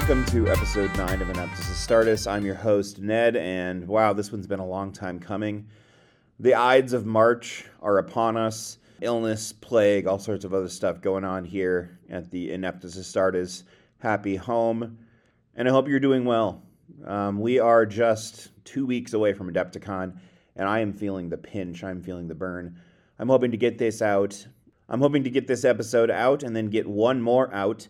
Welcome to episode 9 of Ineptus Astartes. I'm your host, Ned, and wow, this one's been a long time coming. The Ides of March are upon us. Illness, plague, all sorts of other stuff going on here at the Ineptus Astartes happy home. And I hope you're doing well. Um, we are just two weeks away from Adepticon, and I am feeling the pinch. I'm feeling the burn. I'm hoping to get this out. I'm hoping to get this episode out and then get one more out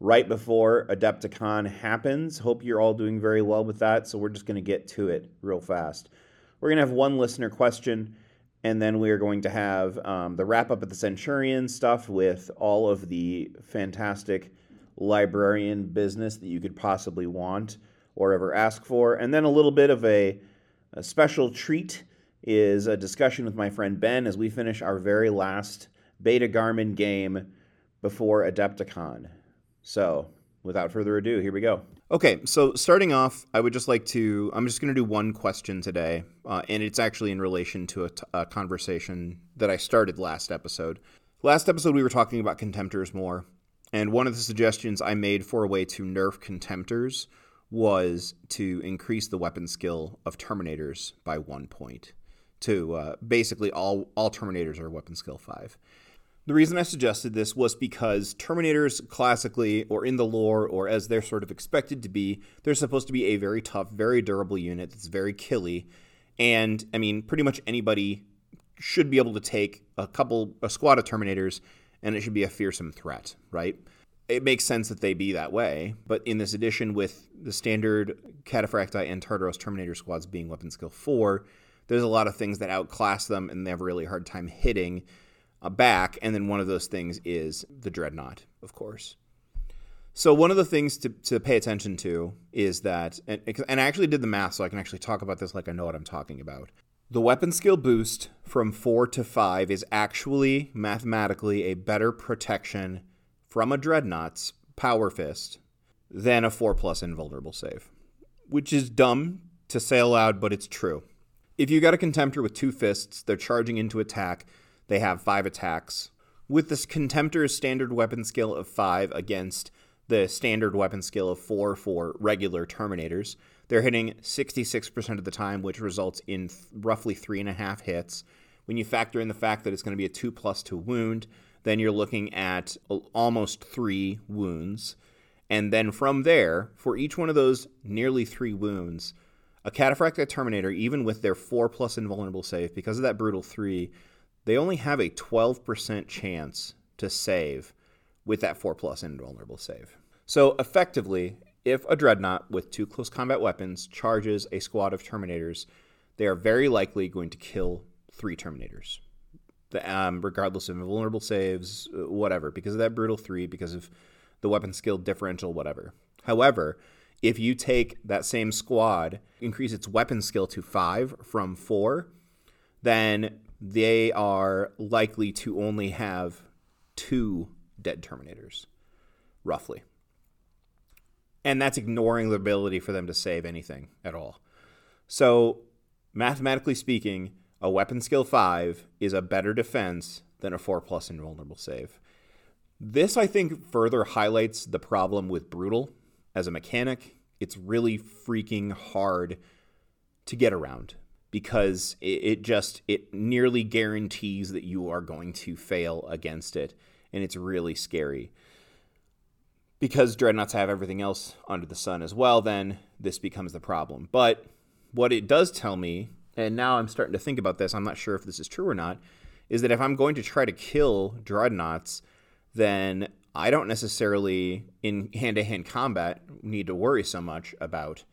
right before Adepticon happens. Hope you're all doing very well with that. So we're just going to get to it real fast. We're going to have one listener question, and then we are going to have um, the wrap up of the Centurion stuff with all of the fantastic librarian business that you could possibly want or ever ask for. And then a little bit of a, a special treat is a discussion with my friend Ben as we finish our very last Beta Garmon game before Adepticon. So, without further ado, here we go. Okay, so starting off, I would just like to. I'm just going to do one question today, uh, and it's actually in relation to a, t- a conversation that I started last episode. Last episode, we were talking about contemptors more, and one of the suggestions I made for a way to nerf contemptors was to increase the weapon skill of Terminators by one point. To uh, basically all all Terminators are weapon skill five. The reason I suggested this was because Terminators classically, or in the lore, or as they're sort of expected to be, they're supposed to be a very tough, very durable unit that's very killy. And I mean, pretty much anybody should be able to take a couple, a squad of Terminators and it should be a fearsome threat, right? It makes sense that they be that way, but in this edition, with the standard Cataphractii and Tartaros Terminator squads being weapon skill 4, there's a lot of things that outclass them and they have a really hard time hitting uh, back. And then one of those things is the Dreadnought, of course. So one of the things to, to pay attention to is that, and, and I actually did the math so I can actually talk about this like I know what I'm talking about. The weapon skill boost from 4 to 5 is actually mathematically a better protection from a Dreadnought's Power Fist than a 4 plus invulnerable save, which is dumb to say aloud, but it's true. If you got a Contemptor with two fists, they're charging into attack, they have 5 attacks. With this Contemptor's standard weapon skill of 5 against the standard weapon skill of 4 for regular Terminators, they're hitting 66% of the time, which results in th- roughly three and a half hits. When you factor in the fact that it's going to be a 2 plus to wound, then you're looking at almost three wounds. And then from there, for each one of those nearly three wounds, a Cataphractii Terminator, even with their 4 plus invulnerable save, because of that brutal 3, they only have a 12% chance to save with that 4 plus invulnerable save. So effectively, if a dreadnought with two close combat weapons charges a squad of Terminators, they are very likely going to kill three Terminators, the, um, regardless of invulnerable saves, uh, whatever, because of that brutal three, because of the weapon skill differential, whatever. However, if you take that same squad, increase its weapon skill to five from four, then they are likely to only have two dead Terminators, roughly and that's ignoring the ability for them to save anything at all. So, mathematically speaking, a weapon skill 5 is a better defense than a 4 plus invulnerable save. This, I think, further highlights the problem with Brutal as a mechanic. It's really freaking hard to get around because it, it just it nearly guarantees that you are going to fail against it and it's really scary because dreadnoughts have everything else under the sun as well, then this becomes the problem. But what it does tell me, and now I'm starting to think about this, I'm not sure if this is true or not, is that if I'm going to try to kill dreadnoughts, then I don't necessarily, in hand to hand combat, need to worry so much about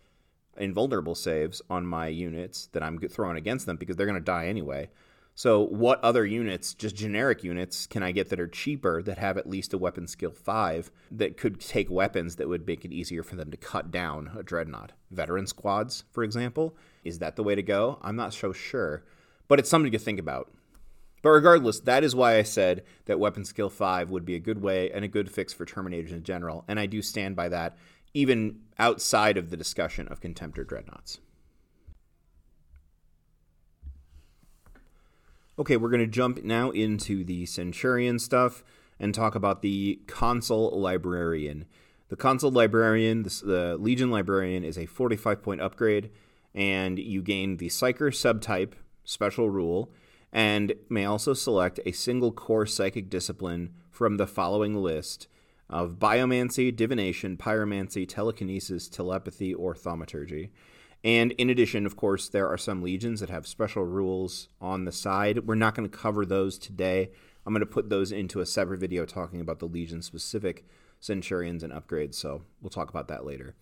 invulnerable saves on my units that I'm throwing against them because they're going to die anyway. So, what other units, just generic units, can I get that are cheaper that have at least a weapon skill 5 that could take weapons that would make it easier for them to cut down a dreadnought? Veteran squads, for example. Is that the way to go? I'm not so sure, but it's something to think about. But regardless, that is why I said that weapon skill 5 would be a good way and a good fix for Terminators in general, and I do stand by that even outside of the discussion of Contemptor Dreadnoughts. Okay, we're going to jump now into the Centurion stuff and talk about the Consul Librarian. The Consul Librarian, the, the Legion Librarian, is a 45 point upgrade, and you gain the Psyker subtype special rule, and may also select a single core psychic discipline from the following list of biomancy, divination, pyromancy, telekinesis, telepathy, or thaumaturgy. And in addition, of course, there are some legions that have special rules on the side. We're not going to cover those today. I'm going to put those into a separate video talking about the legion specific centurions and upgrades, so we'll talk about that later.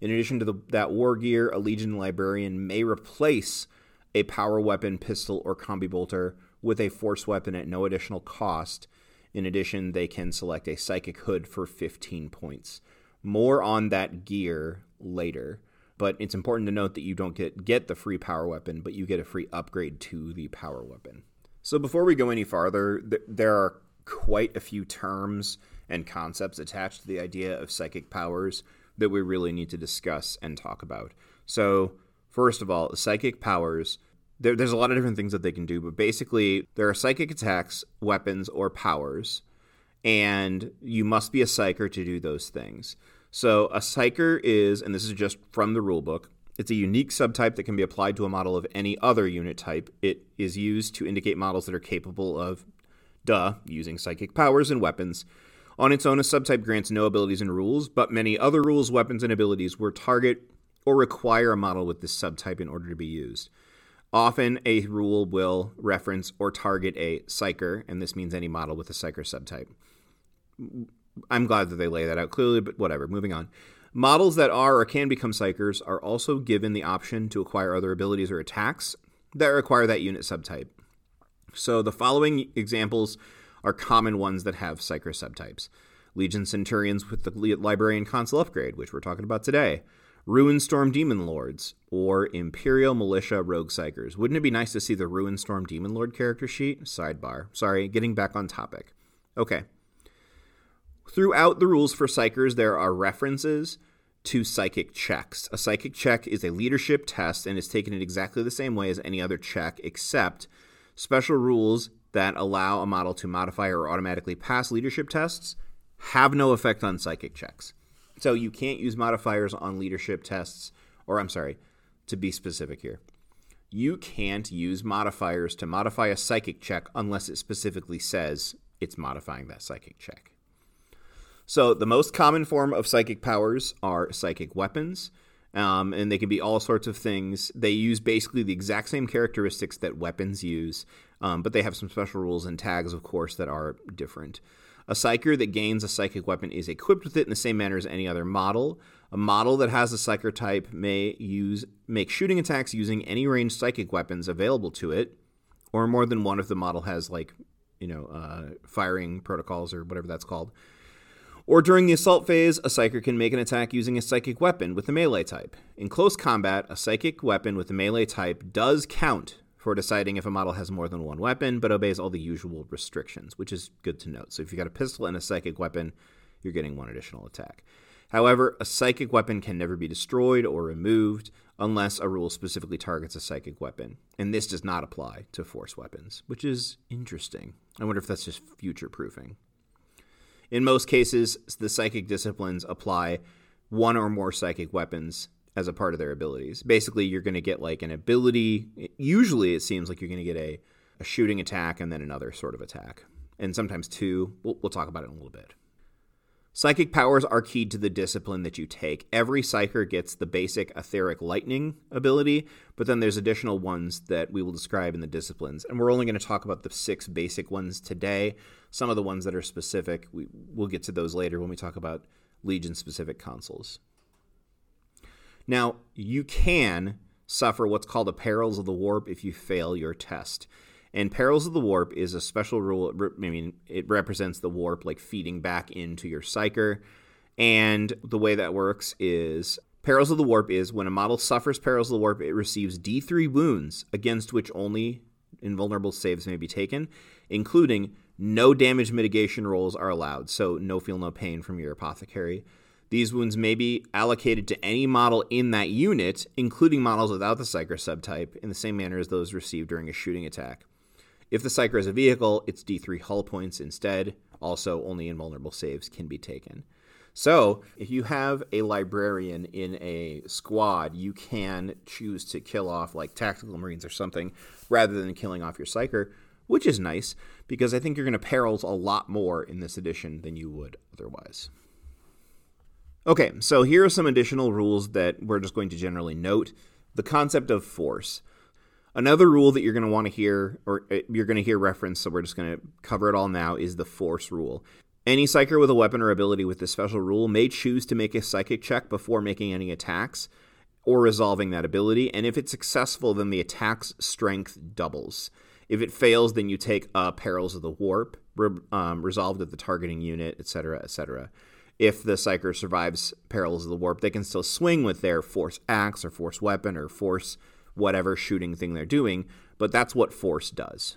In addition to the, that war gear, a legion librarian may replace a power weapon, pistol, or combi bolter with a force weapon at no additional cost. In addition, they can select a psychic hood for 15 points. More on that gear later but it's important to note that you don't get get the free power weapon, but you get a free upgrade to the power weapon. So before we go any farther, th- there are quite a few terms and concepts attached to the idea of psychic powers that we really need to discuss and talk about. So, first of all, psychic powers there, there's a lot of different things that they can do, but basically, there are psychic attacks, weapons, or powers, and you must be a psyker to do those things. So a psyker is, and this is just from the rulebook, it's a unique subtype that can be applied to a model of any other unit type. It is used to indicate models that are capable of, duh, using psychic powers and weapons. On its own, a subtype grants no abilities and rules, but many other rules, weapons, and abilities will target or require a model with this subtype in order to be used. Often, a rule will reference or target a psyker, and this means any model with a psyker subtype. I'm glad that they lay that out clearly, but whatever. Moving on. Models that are or can become psykers are also given the option to acquire other abilities or attacks that require that unit subtype. So the following examples are common ones that have psyker subtypes. Legion Centurions with the Librarian Consul upgrade, which we're talking about today. Ruinstorm Demon Lords, or Imperial Militia Rogue Psykers. Wouldn't it be nice to see the Ruinstorm Demon Lord character sheet? Sidebar. Sorry, getting back on topic. Okay, Throughout the rules for Psykers, there are references to psychic checks. A psychic check is a leadership test and is taken in exactly the same way as any other check, except special rules that allow a model to modify or automatically pass leadership tests have no effect on psychic checks. So you can't use modifiers on leadership tests, or I'm sorry, to be specific here. You can't use modifiers to modify a psychic check unless it specifically says it's modifying that psychic check. So the most common form of psychic powers are psychic weapons. Um, and they can be all sorts of things. They use basically the exact same characteristics that weapons use, um, but they have some special rules and tags, of course, that are different. A psyker that gains a psychic weapon is equipped with it in the same manner as any other model. A model that has a psyker type may use make shooting attacks using any ranged psychic weapons available to it, or more than one if the model has like you know uh, firing protocols or whatever that's called. Or during the assault phase, a psyker can make an attack using a psychic weapon with the melee type. In close combat, a psychic weapon with the melee type does count for deciding if a model has more than one weapon, but obeys all the usual restrictions, which is good to note. So if you've got a pistol and a psychic weapon, you're getting one additional attack. However, a psychic weapon can never be destroyed or removed unless a rule specifically targets a psychic weapon. And this does not apply to force weapons, which is interesting. I wonder if that's just future proofing. In most cases, the psychic disciplines apply one or more psychic weapons as a part of their abilities. Basically, you're going to get like an ability. Usually, it seems like you're going to get a, a shooting attack and then another sort of attack, and sometimes two. We'll, we'll talk about it in a little bit. Psychic powers are keyed to the discipline that you take. Every psyker gets the basic etheric lightning ability, but then there's additional ones that we will describe in the disciplines. And we're only going to talk about the six basic ones today. Some of the ones that are specific, we, we'll get to those later when we talk about Legion specific consuls. Now, you can suffer what's called a perils of the warp if you fail your test. And Perils of the Warp is a special rule. I mean, it represents the warp like feeding back into your psyker. And the way that works is Perils of the Warp is when a model suffers Perils of the Warp, it receives D3 wounds against which only invulnerable saves may be taken, including no damage mitigation rolls are allowed, so no feel, no pain from your apothecary. These wounds may be allocated to any model in that unit, including models without the Psyker subtype, in the same manner as those received during a shooting attack. If the Psyker is a vehicle, it's D3 hull points instead. Also, only invulnerable saves can be taken. So, if you have a librarian in a squad, you can choose to kill off like tactical marines or something rather than killing off your psyker, which is nice because I think you're going to perils a lot more in this edition than you would otherwise. Okay, so here are some additional rules that we're just going to generally note. The concept of force. Another rule that you're going to want to hear, or uh, you're going to hear reference, so we're just going to cover it all now, is the force rule. Any psyker with a weapon or ability with this special rule may choose to make a psychic check before making any attacks or resolving that ability, and if it's successful, then the attack's strength doubles. If it fails, then you take uh, Perils of the Warp, re- um, resolved at the targeting unit, etc., etc. If the psyker survives Perils of the Warp, they can still swing with their Force Axe or Force Weapon or Force whatever shooting thing they're doing, but that's what Force does.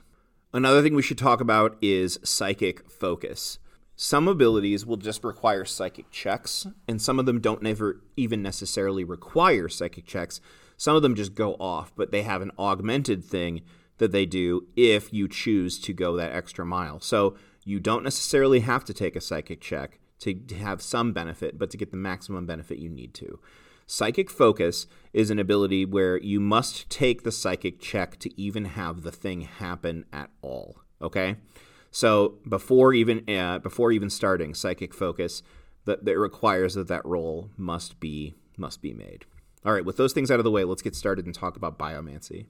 Another thing we should talk about is Psychic Focus. Some abilities will just require psychic checks, and some of them don't never even necessarily require psychic checks. Some of them just go off, but they have an augmented thing that they do if you choose to go that extra mile. So you don't necessarily have to take a psychic check to have some benefit, but to get the maximum benefit, you need to. Psychic focus is an ability where you must take the psychic check to even have the thing happen at all. Okay? So before even uh, before even starting psychic focus, that, that requires that that roll must be must be made. All right, with those things out of the way, let's get started and talk about biomancy.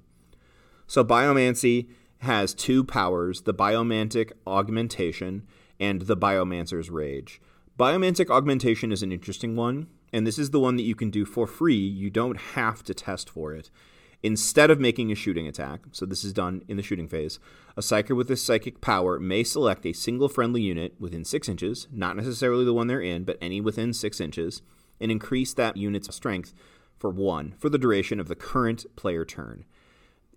So biomancy has two powers: the biomantic augmentation and the biomancer's rage. Biomantic augmentation is an interesting one, and this is the one that you can do for free. You don't have to test for it. Instead of making a shooting attack, so this is done in the shooting phase, a psyker with this psychic power may select a single friendly unit within 6 inches, not necessarily the one they're in, but any within 6 inches, and increase that unit's strength for 1 for the duration of the current player turn.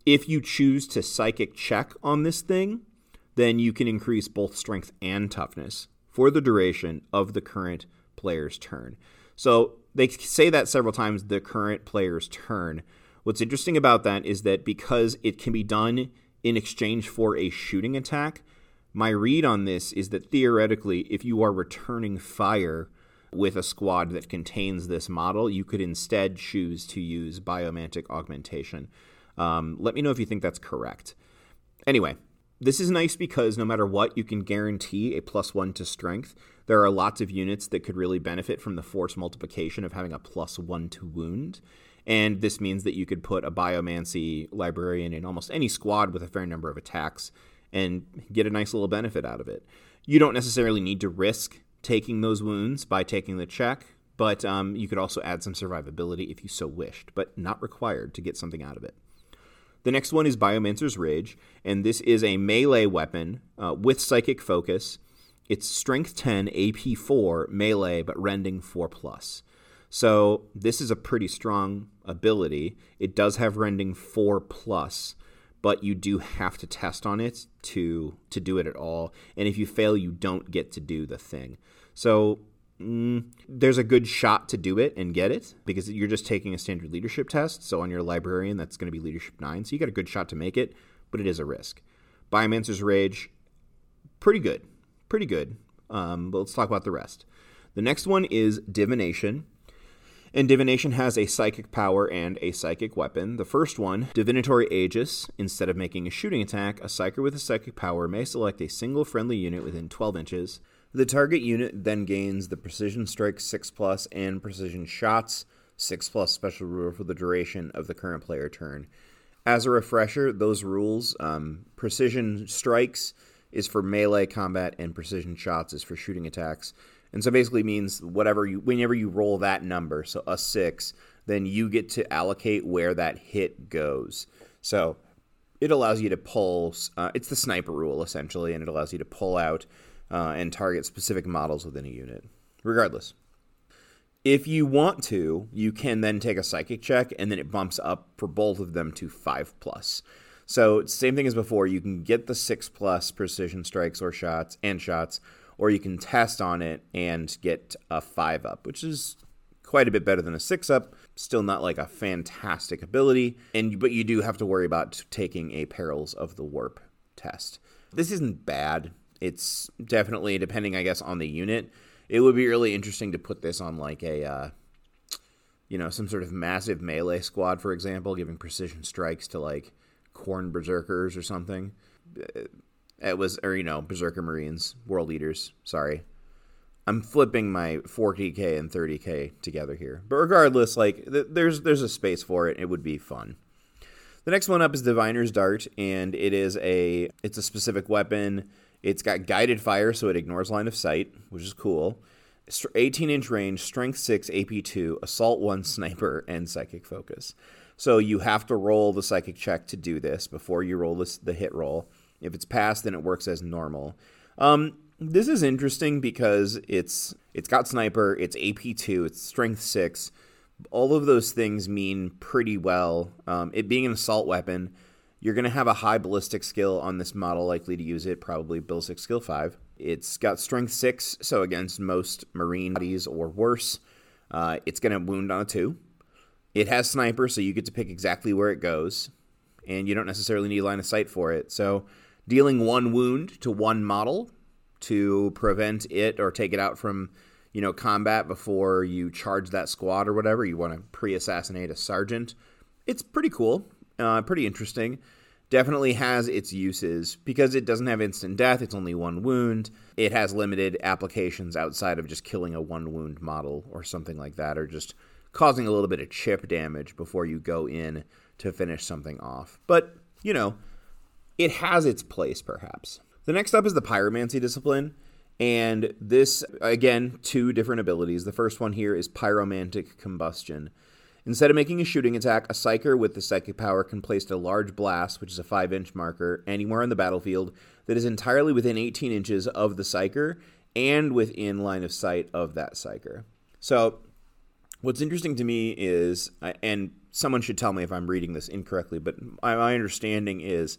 If you choose to psychic check on this thing, then you can increase both strength and toughness for the duration of the current player's turn. So they say that several times the current player's turn What's interesting about that is that because it can be done in exchange for a shooting attack, my read on this is that theoretically, if you are returning fire with a squad that contains this model, you could instead choose to use biomantic augmentation. Um, let me know if you think that's correct. Anyway, this is nice because no matter what, you can guarantee a plus one to strength. There are lots of units that could really benefit from the force multiplication of having a plus one to wound. And this means that you could put a biomancy librarian in almost any squad with a fair number of attacks and get a nice little benefit out of it. You don't necessarily need to risk taking those wounds by taking the check, but um, you could also add some survivability if you so wished, but not required to get something out of it. The next one is Biomancer's Rage, and this is a melee weapon uh, with Psychic Focus. It's Strength 10, AP 4, melee, but rending 4 plus. So this is a pretty strong ability. It does have rending four plus, but you do have to test on it to to do it at all. And if you fail, you don't get to do the thing. So mm, there's a good shot to do it and get it because you're just taking a standard leadership test. So on your librarian, that's going to be leadership nine. So you got a good shot to make it, but it is a risk. Biomancer's Rage, pretty good, pretty good. Um, but let's talk about the rest. The next one is Divination. And divination has a psychic power and a psychic weapon. The first one, Divinatory Aegis. Instead of making a shooting attack, a psyker with a psychic power may select a single friendly unit within 12 inches. The target unit then gains the Precision Strike 6 plus and Precision Shots 6 plus special rule for the duration of the current player turn. As a refresher, those rules um, Precision Strikes is for melee combat, and Precision Shots is for shooting attacks. And so basically means whatever you whenever you roll that number, so a 6, then you get to allocate where that hit goes. So it allows you to pull uh, it's the sniper rule essentially and it allows you to pull out uh, and target specific models within a unit regardless if you want to you can then take a psychic check and then it bumps up for both of them to 5 plus so same thing as before you can get the 6 plus precision strikes or shots and shots or you can test on it and get a five up, which is quite a bit better than a six up. Still not like a fantastic ability, and but you do have to worry about taking a Perils of the Warp test. This isn't bad. It's definitely depending, I guess, on the unit. It would be really interesting to put this on like a, uh, you know, some sort of massive melee squad, for example, giving precision strikes to like Khorne berserkers or something. It was, or you know, berserker marines, World Eaters. Sorry, I'm flipping my 40k and 30k together here. But regardless, like th- there's there's a space for it. It would be fun. The next one up is Diviner's Dart, and it is a it's a specific weapon. It's got guided fire, so it ignores line of sight, which is cool. 18 inch range, strength 6, AP 2, assault 1, sniper, and psychic focus. So you have to roll the psychic check to do this before you roll this, the hit roll. If it's passed, then it works as normal. Um, this is interesting because it's it's got sniper, it's AP two, it's strength six. All of those things mean pretty well. Um, it being an assault weapon, you're going to have a high ballistic skill on this model, likely to use it, probably ballistic skill five. It's got strength six, so against most marine bodies or worse, uh, it's going to wound on a two. It has sniper, so you get to pick exactly where it goes, and you don't necessarily need line of sight for it. So dealing one wound to one model to prevent it or take it out from you know combat before you charge that squad or whatever you want to pre-assassinate a sergeant it's pretty cool uh, pretty interesting definitely has its uses because it doesn't have instant death it's only one wound it has limited applications outside of just killing a one wound model or something like that or just causing a little bit of chip damage before you go in to finish something off but you know it has its place perhaps the next up is the pyromancy discipline. And this, again, two different abilities. The first one here is pyromantic combustion. Instead of making a shooting attack, a psyker with the psychic power can place a large blast, which is a 5 inch marker, anywhere on the battlefield that is entirely within 18 inches of the psyker and within line of sight of that psyker. So, what's interesting to me is, and someone should tell me if I'm reading this incorrectly, but my understanding is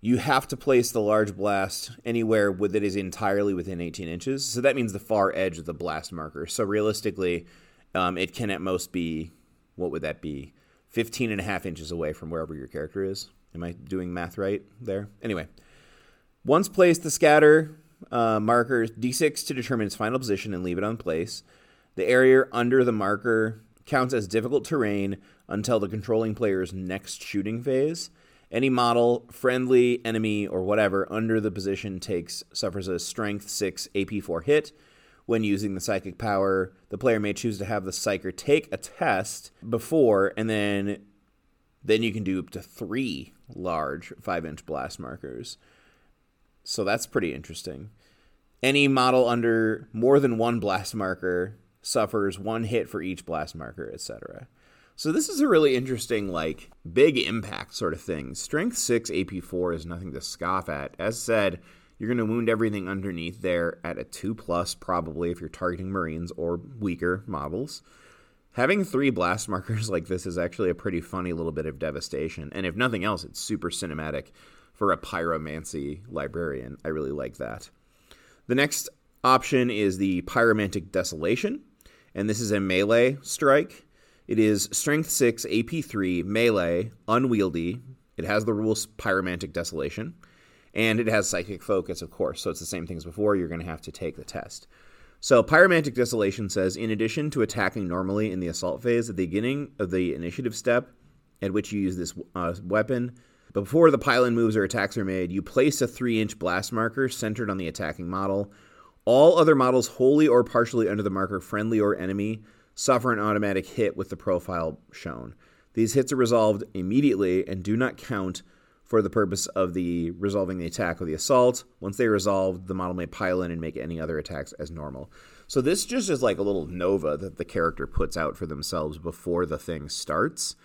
you have to place the large blast anywhere that is entirely within 18 inches. So that means the far edge of the blast marker. So realistically, um, it can at most be, what would that be? 15 and a half inches away from wherever your character is. Am I doing math right there? Anyway, once placed, the scatter uh, marker d6 to determine its final position and leave it on place. The area under the marker counts as difficult terrain until the controlling player's next shooting phase. Any model, friendly, enemy, or whatever under the position takes suffers a strength 6 AP4 hit. When using the psychic power, the player may choose to have the psyker take a test before, and then then you can do up to three large 5 inch blast markers. So that's pretty interesting. Any model under more than one blast marker suffers one hit for each blast marker, etc. So this is a really interesting, like, big impact sort of thing. Strength 6 AP4 is nothing to scoff at. As said, you're going to wound everything underneath there at a 2 plus, probably, if you're targeting Marines or weaker models. Having three blast markers like this is actually a pretty funny little bit of devastation. And if nothing else, it's super cinematic for a pyromancy librarian. I really like that. The next option is the Pyromantic Desolation, and this is a melee strike. It is Strength 6, AP 3, Melee, Unwieldy. It has the rules Pyromantic Desolation. And it has Psychic Focus, of course. So it's the same thing as before. You're going to have to take the test. So Pyromantic Desolation says in addition to attacking normally in the assault phase at the beginning of the initiative step at which you use this uh, weapon, but before the pile in moves or attacks are made, you place a 3 inch blast marker centered on the attacking model. All other models wholly or partially under the marker, friendly or enemy, suffer an automatic hit with the profile shown. These hits are resolved immediately and do not count for the purpose of the resolving the attack or the assault. Once they are resolved, the model may pile in and make any other attacks as normal. So this just is like a little nova that the character puts out for themselves before the thing starts.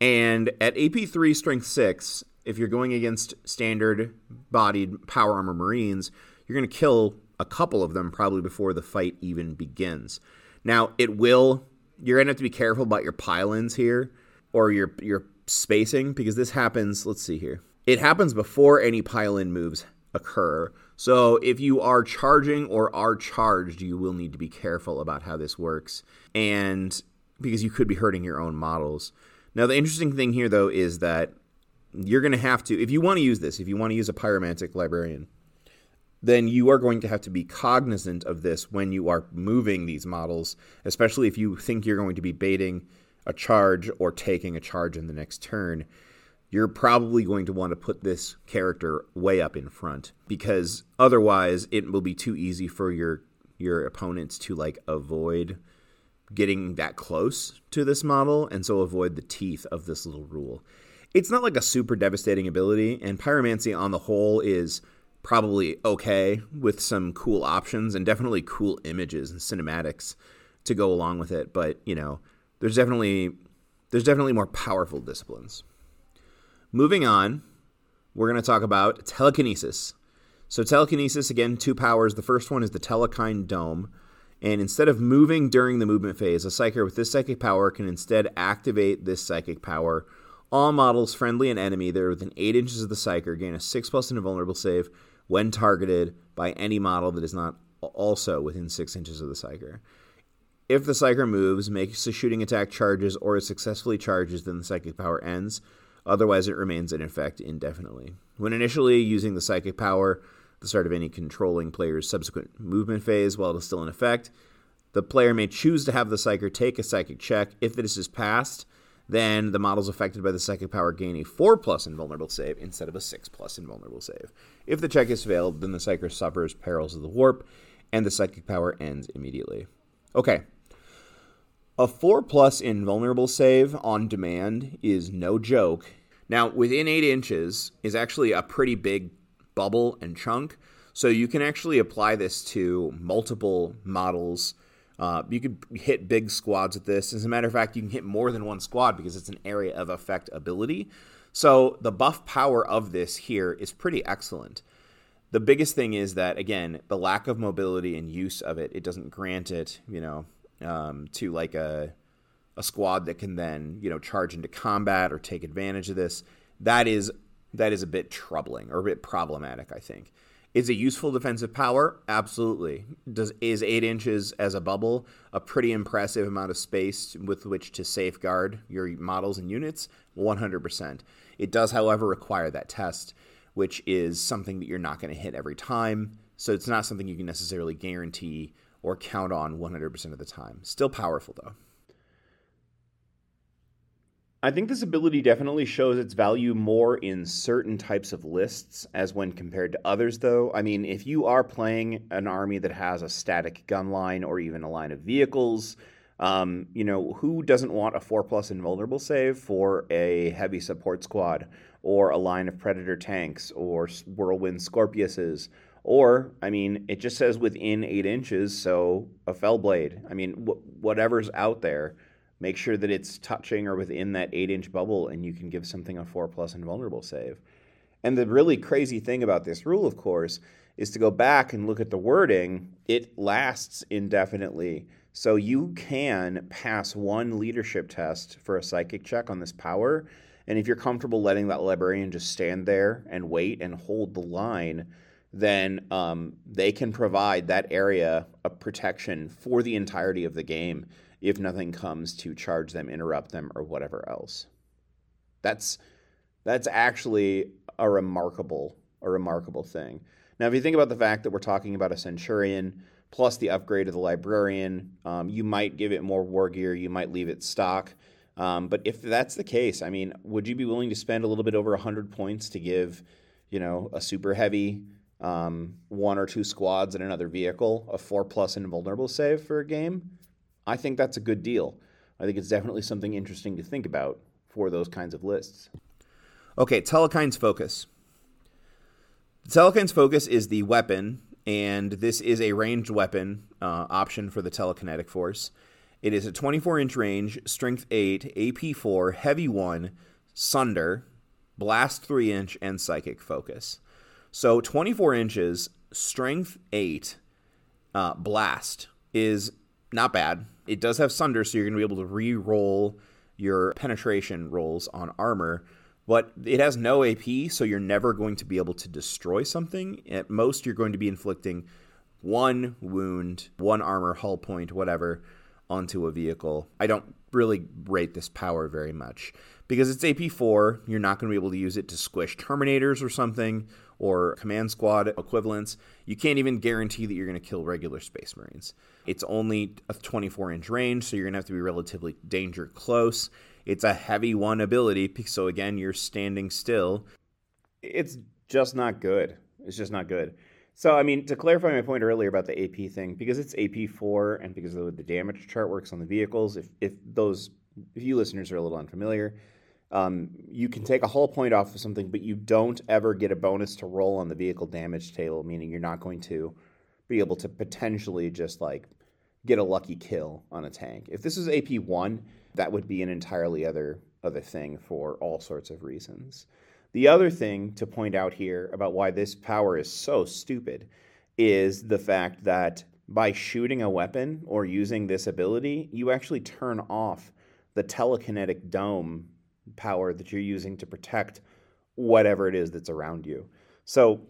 And at AP3 strength 6, if you're going against standard bodied power armor marines, you're going to kill a couple of them probably before the fight even begins. Now, it will, you're going to have to be careful about your pile ins here or your, your spacing because this happens, let's see here. It happens before any pile in moves occur. So if you are charging or are charged, you will need to be careful about how this works. And because you could be hurting your own models. Now, the interesting thing here, though, is that you're going to have to, if you want to use this, if you want to use a pyromantic librarian, then you are going to have to be cognizant of this when you are moving these models, especially if you think you're going to be baiting a charge or taking a charge in the next turn. You're probably going to want to put this character way up in front because otherwise it will be too easy for your your opponents to like avoid getting that close to this model and so avoid the teeth of this little rule. It's not like a super devastating ability and pyromancy on the whole is probably okay with some cool options and definitely cool images and cinematics to go along with it. But you know, there's definitely there's definitely more powerful disciplines. Moving on, we're going to talk about telekinesis. So telekinesis again, two powers. The first one is the telekine dome. And instead of moving during the movement phase, a psyker with this psychic power can instead activate this psychic power. All models, friendly and enemy, that are within 8 inches of the psyker gain a 6 plus invulnerable save when targeted by any model that is not also within six inches of the Psyker. If the Psyker moves, makes a shooting attack charges, or successfully charges, then the psychic power ends. Otherwise, it remains in effect indefinitely. When initially using the psychic power, the start of any controlling player's subsequent movement phase while it is still in effect, the player may choose to have the psyker take a psychic check. If this is passed, then the models affected by the psychic power gain a 4 plus invulnerable save instead of a 6 plus invulnerable save. If the check is failed, then the psyker suffers perils of the warp, and the psychic power ends immediately. Okay. A 4 plus invulnerable save on demand is no joke. Now, within 8 inches is actually a pretty big bubble and chunk, so you can actually apply this to multiple models uh, you could hit big squads with this. As a matter of fact, you can hit more than one squad because it's an area of effect ability. So the buff power of this here is pretty excellent. The biggest thing is that again, the lack of mobility and use of it, it doesn't grant it, you know, um, to like a a squad that can then you know charge into combat or take advantage of this. That is that is a bit troubling or a bit problematic, I think. Is a useful defensive power? Absolutely. Does is eight inches as a bubble a pretty impressive amount of space with which to safeguard your models and units? One hundred percent. It does, however, require that test, which is something that you're not going to hit every time. So it's not something you can necessarily guarantee or count on 100% of the time. Still powerful though. I think this ability definitely shows its value more in certain types of lists as when compared to others, though. I mean, if you are playing an army that has a static gun line or even a line of vehicles, um, you know, who doesn't want a 4 plus invulnerable save for a heavy support squad or a line of Predator tanks or Whirlwind Scorpiuses? Or, I mean, it just says within eight inches, so a Fellblade. I mean, wh- whatever's out there make sure that it's touching or within that eight inch bubble, and you can give something a four plus invulnerable save. And the really crazy thing about this rule, of course, is to go back and look at the wording. It lasts indefinitely. So you can pass one leadership test for a psychic check on this power. And if you're comfortable letting that librarian just stand there and wait and hold the line, then um, they can provide that area of protection for the entirety of the game if nothing comes to charge them, interrupt them, or whatever else. That's that's actually a remarkable a remarkable thing. Now, if you think about the fact that we're talking about a centurion plus the upgrade of the librarian, um, you might give it more war gear, you might leave it stock. Um, but if that's the case, I mean, would you be willing to spend a little bit over 100 points to give, you know, a super heavy um, one or two squads and another vehicle a four plus invulnerable save for a game? I think that's a good deal. I think it's definitely something interesting to think about for those kinds of lists. Okay, Telekine's Focus. The Telekine's Focus is the weapon, and this is a ranged weapon uh, option for the telekinetic force. It is a 24 inch range, strength 8, AP 4, heavy 1, sunder, blast 3 inch, and psychic focus. So 24 inches, strength 8, uh, blast is not bad. It does have Sunder, so you're going to be able to re-roll your penetration rolls on armor, but it has no AP, so you're never going to be able to destroy something. At most, you're going to be inflicting one wound, one armor, hull point, whatever, onto a vehicle. I don't really rate this power very much because it's AP4. You're not going to be able to use it to squish Terminators or something or command squad equivalents. You can't even guarantee that you're going to kill regular Space Marines. It's only a 24 inch range, so you're going to have to be relatively danger close. It's a heavy one ability, so again, you're standing still. It's just not good. It's just not good. So, I mean, to clarify my point earlier about the AP thing, because it's AP4 and because of the, the damage chart works on the vehicles, if, if those, if you listeners are a little unfamiliar, um, you can take a hull point off of something, but you don't ever get a bonus to roll on the vehicle damage table, meaning you're not going to be able to potentially just like get a lucky kill on a tank. If this is AP one, that would be an entirely other other thing for all sorts of reasons. The other thing to point out here about why this power is so stupid is the fact that by shooting a weapon or using this ability, you actually turn off the telekinetic dome power that you're using to protect whatever it is that's around you. So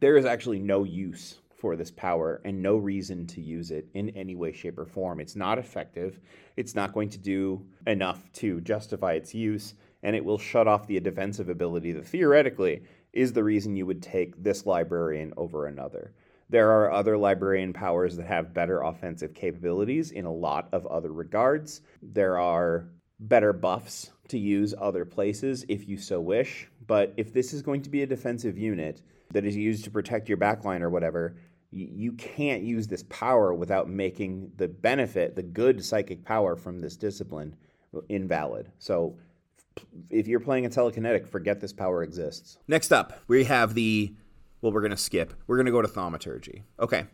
there is actually no use for this power and no reason to use it in any way, shape, or form. It's not effective. It's not going to do enough to justify its use, and it will shut off the defensive ability that theoretically is the reason you would take this librarian over another. There are other librarian powers that have better offensive capabilities in a lot of other regards. There are better buffs to use other places if you so wish. But if this is going to be a defensive unit that is used to protect your backline or whatever, you can't use this power without making the benefit, the good psychic power from this discipline, invalid. So if you're playing a telekinetic, forget this power exists. Next up, we have the well, we're going to skip. We're going to go to thaumaturgy. Okay.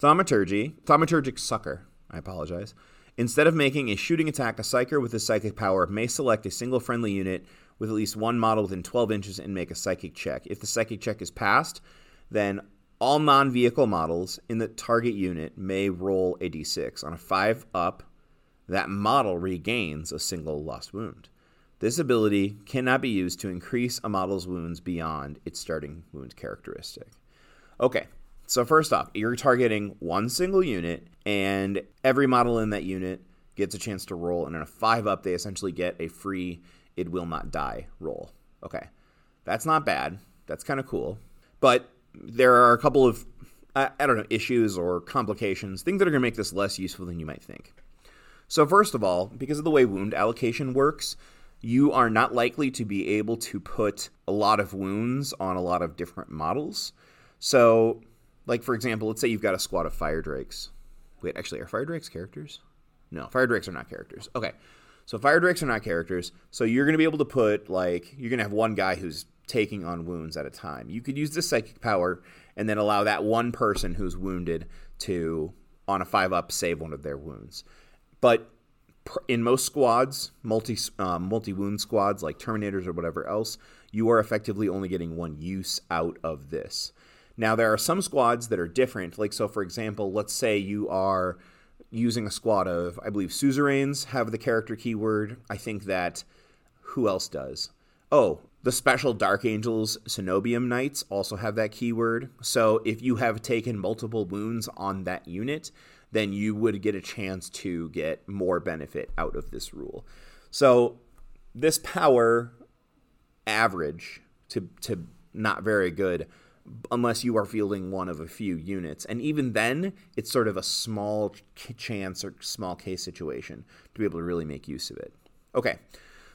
Thaumaturgy, thaumaturgic succor. I apologize. Instead of making a shooting attack, a psyker with a psychic power may select a single friendly unit with at least one model within 12 inches and make a psychic check. If the psychic check is passed, then all non vehicle models in the target unit may roll a d6. On a 5 up, that model regains a single lost wound. This ability cannot be used to increase a model's wounds beyond its starting wound characteristic. Okay, so first off, you're targeting one single unit, and every model in that unit gets a chance to roll. And in a five up, they essentially get a free "it will not die" roll. Okay, that's not bad. That's kind of cool, but there are a couple of I, don't know issues or complications, things that are going to make this less useful than you might think. So first of all, because of the way wound allocation works, you are not likely to be able to put a lot of wounds on a lot of different models. So like, for example, let's say you've got a squad of fire drakes. Wait, actually, are fire drakes characters? No, fire drakes are not characters. Okay. So fire drakes are not characters. So you're going to be able to put, like, you're going to have one guy who's taking on wounds at a time. You could use the psychic power and then allow that one person who's wounded to, on a five up, save one of their wounds. But in most squads, multi um, multi wound squads like Terminators or whatever else, you are effectively only getting one use out of this. Now, there are some squads that are different. Like, so for example, let's say you are using a squad of, I believe, suzerains have the character keyword. I think that who else does? Oh, the special Dark Angels Cenobium Knights also have that keyword. So if you have taken multiple wounds on that unit, then you would get a chance to get more benefit out of this rule. So this power average to to not very good unless you are fielding one of a few units. And even then, it's sort of a small chance or small case situation to be able to really make use of it. Okay,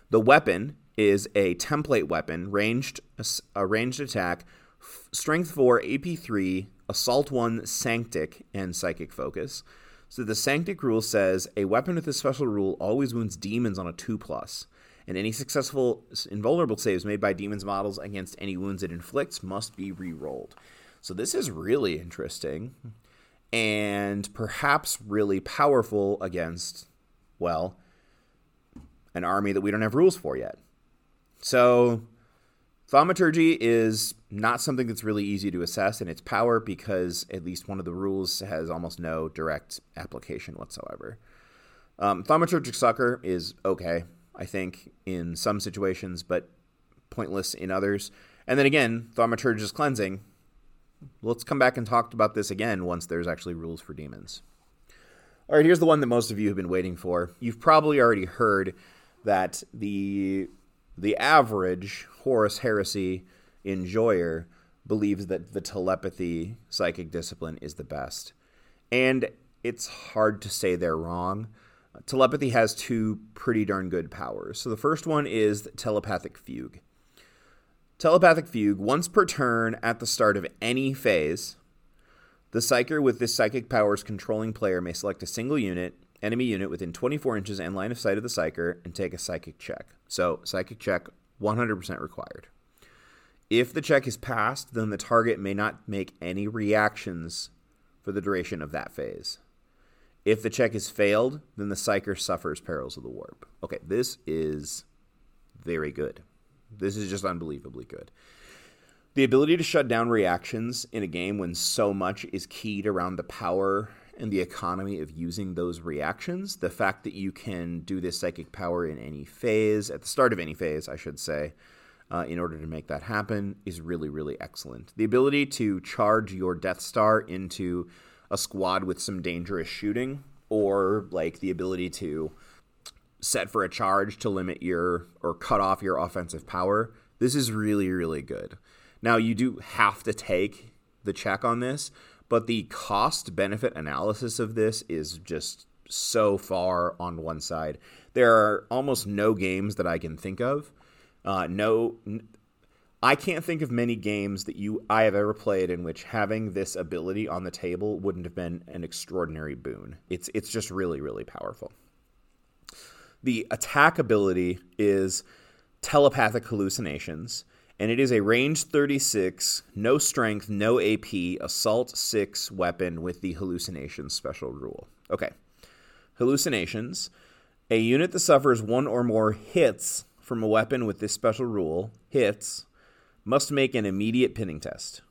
the weapon is a template weapon, ranged a ranged attack, strength 4, AP 3, assault 1, sanctic, and psychic focus. So the sanctic rule says a weapon with a special rule always wounds demons on a 2 plus and any successful invulnerable saves made by demons models against any wounds it inflicts must be re-rolled. So this is really interesting and perhaps really powerful against well an army that we don't have rules for yet. So thaumaturgy is not something that's really easy to assess in its power because at least one of the rules has almost no direct application whatsoever. Um, thaumaturgic succor is okay. I think, in some situations, but pointless in others. And then again, thaumaturgic cleansing. Let's come back and talk about this again once there's actually rules for demons. All right, here's the one that most of you have been waiting for. You've probably already heard that the the average Horus Heresy enjoyer believes that the telepathy psychic discipline is the best. And it's hard to say they're wrong. Telepathy has two pretty darn good powers. So the first one is telepathic fugue. Telepathic fugue, once per turn at the start of any phase, the psyker with this psychic powers controlling player may select a single unit, enemy unit within 24 inches and line of sight of the psyker, and take a psychic check. So, psychic check 100% required. If the check is passed, then the target may not make any reactions for the duration of that phase. If the check is failed, then the psyker suffers perils of the warp. Okay, this is very good. This is just unbelievably good. The ability to shut down reactions in a game when so much is keyed around the power and the economy of using those reactions, the fact that you can do this psychic power in any phase, at the start of any phase, I should say, uh, in order to make that happen, is really, really excellent. The ability to charge your Death Star into a squad with some dangerous shooting, or like the ability to set for a charge to limit your or cut off your offensive power. This is really, really good. Now, you do have to take the check on this, but the cost benefit analysis of this is just so far on one side. There are almost no games that I can think of. Uh, no, I can't think of many games that you I have ever played in which having this ability on the table wouldn't have been an extraordinary boon. It's it's just really really powerful. The attack ability is telepathic hallucinations, and it is a range 36, no strength, no AP, assault 6 weapon with the hallucinations special rule. Okay. Hallucinations. A unit that suffers one or more hits from a weapon with this special rule, hits, must make an immediate pinning test,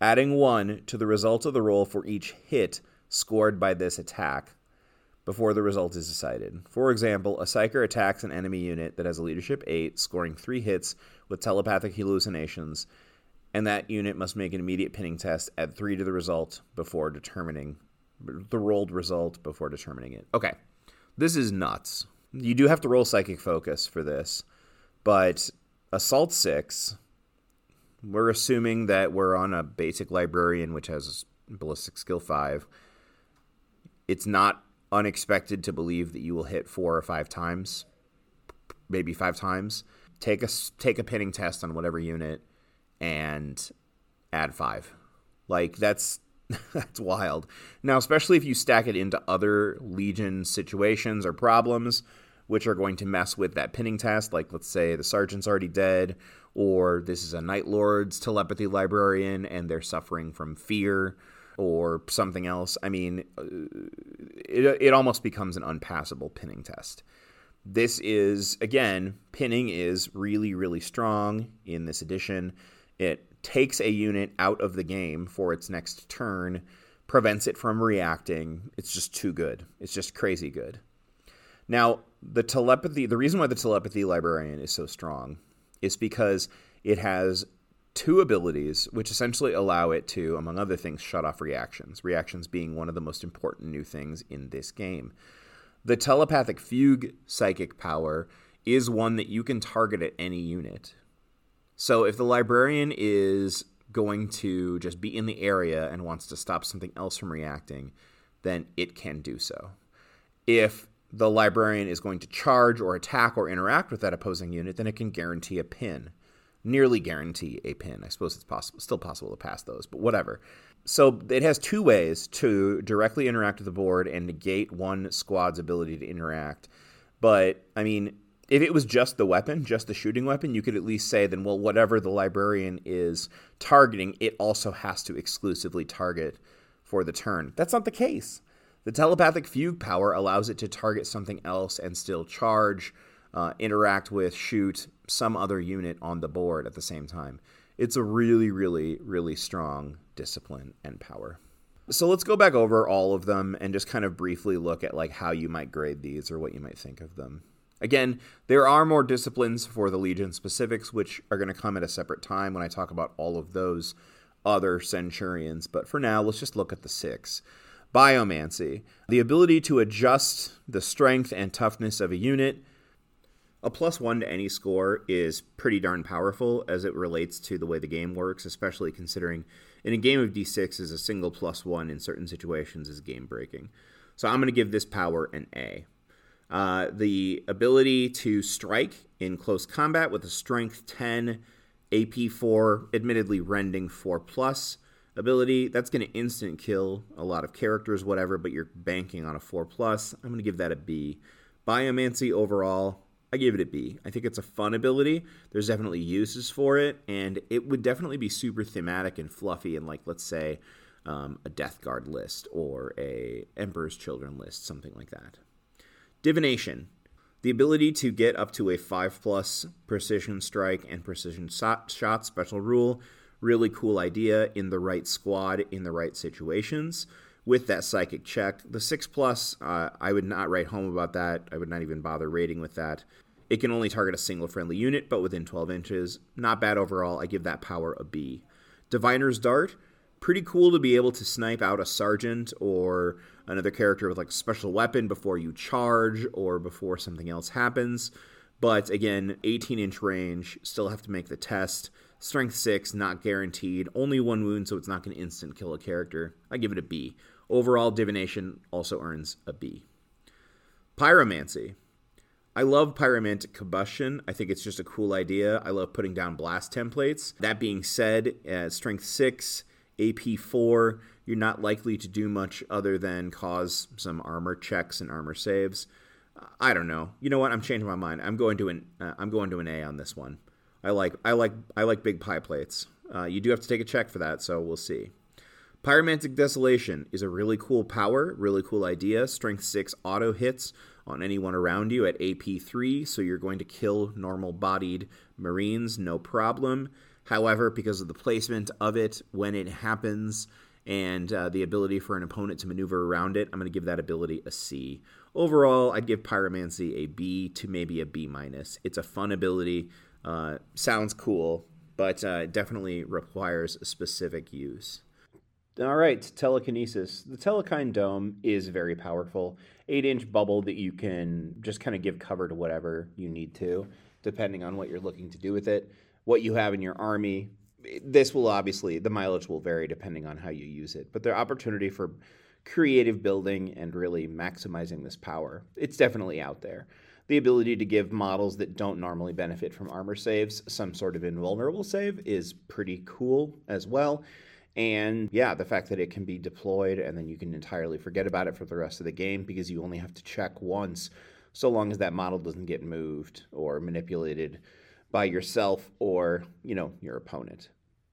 adding 1 to the result of the roll for each hit scored by this attack before the result is decided. For example, a Psyker attacks an enemy unit that has a leadership 8, scoring 3 hits with telepathic hallucinations, and that unit must make an immediate pinning test, add 3 to the result before determining the rolled result before determining it. Okay. This is nuts. You do have to roll psychic focus for this, but assault 6 we're assuming that we're on a basic librarian which has ballistic skill 5 it's not unexpected to believe that you will hit four or five times, maybe five times. Take a take a pinning test on whatever unit and add five. Like that's that's wild. Now, especially if you stack it into other Legion situations or problems, which are going to mess with that pinning test. Like, let's say the sergeant's already dead, or this is a Night Lord's telepathy librarian and they're suffering from fear or something else. I mean, uh, it, it almost becomes an unpassable pinning test. This is, again, pinning is really, really strong in this edition. It takes a unit out of the game for its next turn, prevents it from reacting. It's just too good. It's just crazy good. Now, the telepathy, the reason why the telepathy librarian is so strong is because it has two abilities which essentially allow it to, among other things, shut off reactions, reactions being one of the most important new things in this game. The telepathic fugue psychic power is one that you can target at any unit. So if the librarian is going to just be in the area and wants to stop something else from reacting, then it can do so. If the librarian is going to charge or attack or interact with that opposing unit, then it can guarantee a pin nearly guarantee a pin. I suppose it's possible, still possible to pass those, but whatever. So it has two ways to directly interact with the board and negate one squad's ability to interact. But I mean, if it was just the weapon, just the shooting weapon, you could at least say then, well, whatever the librarian is targeting, it also has to exclusively target for the turn. That's not the case. The telepathic fugue power allows it to target something else and still charge uh, interact with, shoot some other unit on the board at the same time. It's a really, really, really strong discipline and power. So let's go back over all of them and just kind of briefly look at like how you might grade these or what you might think of them. Again, there are more disciplines for the Legion specifics, which are going to come at a separate time when I talk about all of those other Centurions. But for now, let's just look at the six. Biomancy, the ability to adjust the strength and toughness of a unit. A plus one to any score is pretty darn powerful as it relates to the way the game works, especially considering in a game of d6 is a single plus one in certain situations is game breaking. So I'm going to give this power an A. Uh, the ability to strike in close combat with a strength 10, AP 4, admittedly rending 4 plus ability, that's going to instant kill a lot of characters, whatever, but you're banking on a 4 plus. I'm going to give that a B. Biomancy overall, I give it a B. I think it's a fun ability. There's definitely uses for it, and it would definitely be super thematic and fluffy and like, let's say, um, a Death Guard list or a Emperor's Children list, something like that. Divination. The ability to get up to a 5 plus precision strike and precision shot special rule. Really cool idea in the right squad, in the right situations. With that psychic check, the 6 plus, uh, I would not write home about that. I would not even bother rating with that. It can only target a single friendly unit, but within 12 inches. Not bad overall. I give that power a B. Diviner's Dart pretty cool to be able to snipe out a sergeant or another character with like a special weapon before you charge or before something else happens. But again, 18 inch range, still have to make the test. Strength 6, not guaranteed. Only one wound, so it's not going to instant kill a character. I give it a B. Overall, Divination also earns a B. Pyromancy. I love pyromantic combustion. I think it's just a cool idea. I love putting down blast templates. That being said, uh, strength 6, AP4, you're not likely to do much other than cause some armor checks and armor saves. I don't know. You know what? I'm changing my mind. I'm going to an uh, I'm going to an A on this one. I like I like I like big pie plates. Uh, you do have to take a check for that, so we'll see. Pyromantic Desolation is a really cool power, really cool idea. Strength 6 auto hits on anyone around you at AP3, so you're going to kill normal bodied Marines, no problem. However, because of the placement of it when it happens and uh, the ability for an opponent to maneuver around it, I'm going to give that ability a C. Overall, I'd give Pyromancy a B to maybe a B minus. It's a fun ability, uh, sounds cool, but uh, definitely requires specific use. All right, telekinesis. The Telekine Dome is very powerful. Eight inch bubble that you can just kind of give cover to whatever you need to, depending on what you're looking to do with it what you have in your army. This will obviously, the mileage will vary depending on how you use it, but the opportunity for creative building and really maximizing this power, it's definitely out there. The ability to give models that don't normally benefit from armor saves some sort of invulnerable save is pretty cool as well. And yeah, the fact that it can be deployed and then you can entirely forget about it for the rest of the game because you only have to check once, so long as that model doesn't get moved or manipulated by yourself or you know your opponent.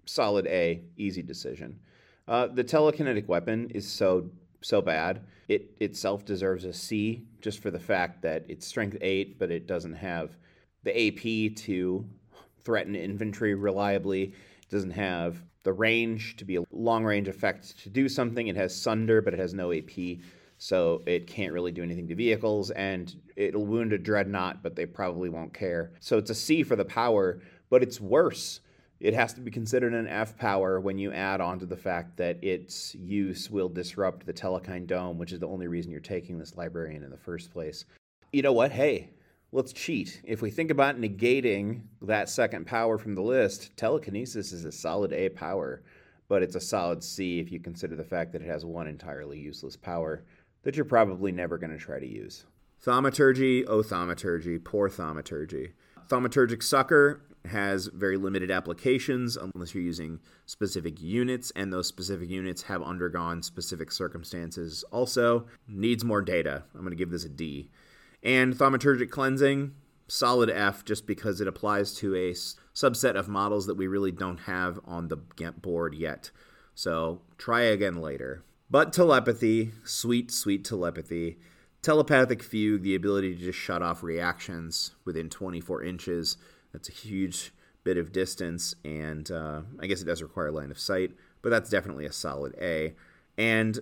Solid A, easy decision. Uh, the telekinetic weapon is so so bad. It itself deserves a C just for the fact that it's strength eight, but it doesn't have the AP to threaten infantry reliably. It doesn't have the range to be a long range effect to do something. It has Sunder, but it has no AP so it can't really do anything to vehicles, and it'll wound a dreadnought, but they probably won't care. So it's a C for the power, but it's worse. It has to be considered an F power when you add on to the fact that its use will disrupt the Telekine Dome, which is the only reason you're taking this librarian in the first place. You know what? Hey, let's cheat. If we think about negating that second power from the list, telekinesis is a solid A power, but it's a solid C if you consider the fact that it has one entirely useless power that you're probably never going to try to use. Thaumaturgy, oh thaumaturgy, poor thaumaturgy. Thaumaturgic succor has very limited applications unless you're using specific units, and those specific units have undergone specific circumstances. Also, needs more data. I'm going to give this a D. And thaumaturgic cleansing, solid F, just because it applies to a subset of models that we really don't have on the board yet. So try again later. But telepathy, sweet, sweet telepathy. Telepathic fugue, the ability to just shut off reactions within 24 inches. That's a huge bit of distance, and uh, I guess it does require line of sight, but that's definitely a solid A. And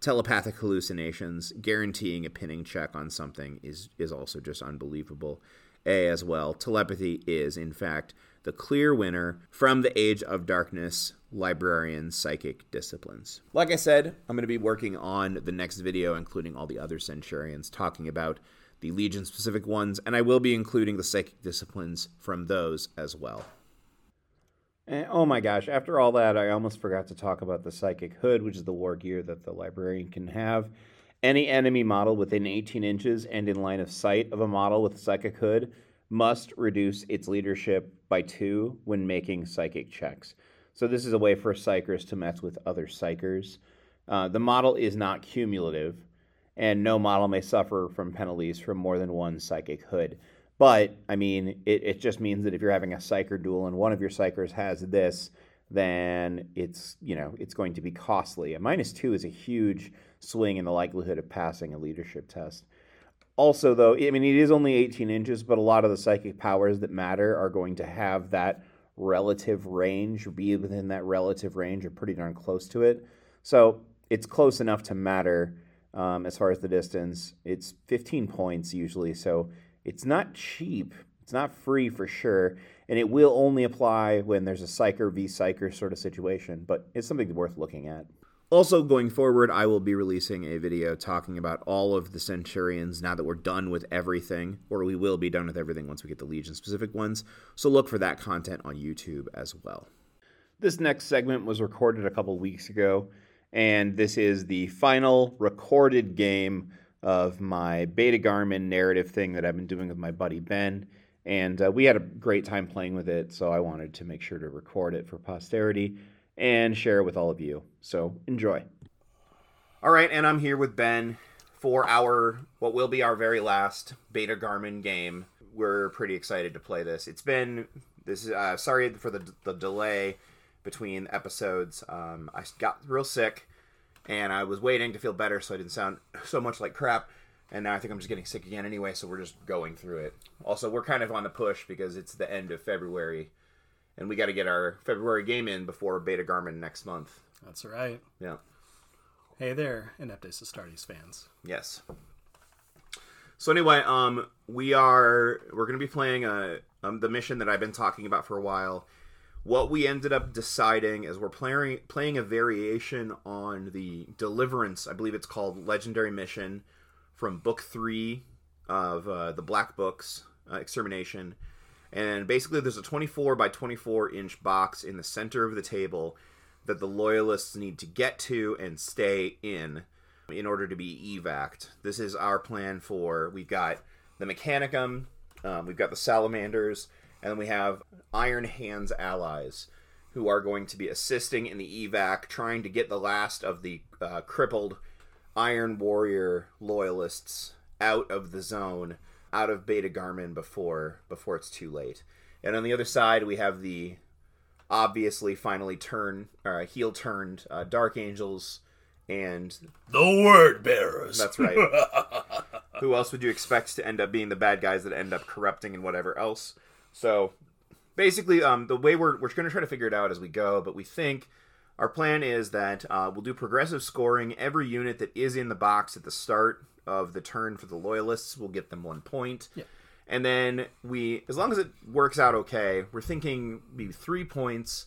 telepathic hallucinations, guaranteeing a pinning check on something is is also just unbelievable. A as well. Telepathy is, in fact, the clear winner from the Age of Darkness librarian psychic disciplines. Like I said, I'm going to be working on the next video, including all the other centurions, talking about the legion specific ones, and I will be including the psychic disciplines from those as well. And, oh my gosh, after all that, I almost forgot to talk about the psychic hood, which is the war gear that the librarian can have. Any enemy model within 18 inches and in line of sight of a model with psychic hood must reduce its leadership by two when making psychic checks. So this is a way for psykers to mess with other psykers. Uh, the model is not cumulative, and no model may suffer from penalties from more than one psychic hood. But I mean, it, it just means that if you're having a psyker duel and one of your psykers has this, then it's you know it's going to be costly. A minus two is a huge swing in the likelihood of passing a leadership test. Also, though, I mean, it is only 18 inches, but a lot of the psychic powers that matter are going to have that relative range, be within that relative range, or pretty darn close to it. So it's close enough to matter um, as far as the distance. It's 15 points usually, so it's not cheap. It's not free for sure, and it will only apply when there's a psyker v psyker sort of situation, but it's something worth looking at. Also, going forward, I will be releasing a video talking about all of the Centurions now that we're done with everything, or we will be done with everything once we get the Legion specific ones. So look for that content on YouTube as well. This next segment was recorded a couple weeks ago, and this is the final recorded game of my Beta Garmon narrative thing that I've been doing with my buddy Ben. And uh, we had a great time playing with it, so I wanted to make sure to record it for posterity and share it with all of you. So enjoy. All right, and I'm here with Ben for our what will be our very last Beta Garmon game. We're pretty excited to play this. It's been this is uh, sorry for the the delay between episodes. Um, I got real sick, and I was waiting to feel better so I didn't sound so much like crap. And now I think I'm just getting sick again anyway, so we're just going through it. Also, we're kind of on the push because it's the end of February and we got to get our February game in before Beta Garmon next month. That's right. Yeah. Hey there, Ineptus Astartes fans. Yes. So anyway, um, we are we're going to be playing a um, the mission that I've been talking about for a while. What we ended up deciding is we're playing playing a variation on the Deliverance. I believe it's called Legendary Mission from Book Three of uh, the Black Books uh, Extermination and basically, there's a 24 by 24 inch box in the center of the table that the loyalists need to get to and stay in in order to be evac'd. This is our plan for. We've got the Mechanicum, um, we've got the Salamanders, and then we have Iron Hands allies who are going to be assisting in the evac, trying to get the last of the uh, crippled Iron Warrior loyalists out of the zone out of Beta Garmon before before it's too late. And on the other side, we have the obviously finally turn uh, heel turned uh, Dark Angels and the Word Bearers. That's right. Who else would you expect to end up being the bad guys that end up corrupting and whatever else? So basically, um, the way we're we're going to try to figure it out as we go, but we think our plan is that uh, we'll do progressive scoring. Every unit that is in the box at the start of the turn for the loyalists will get them one point. Yeah. And then we, as long as it works out okay, we're thinking maybe three points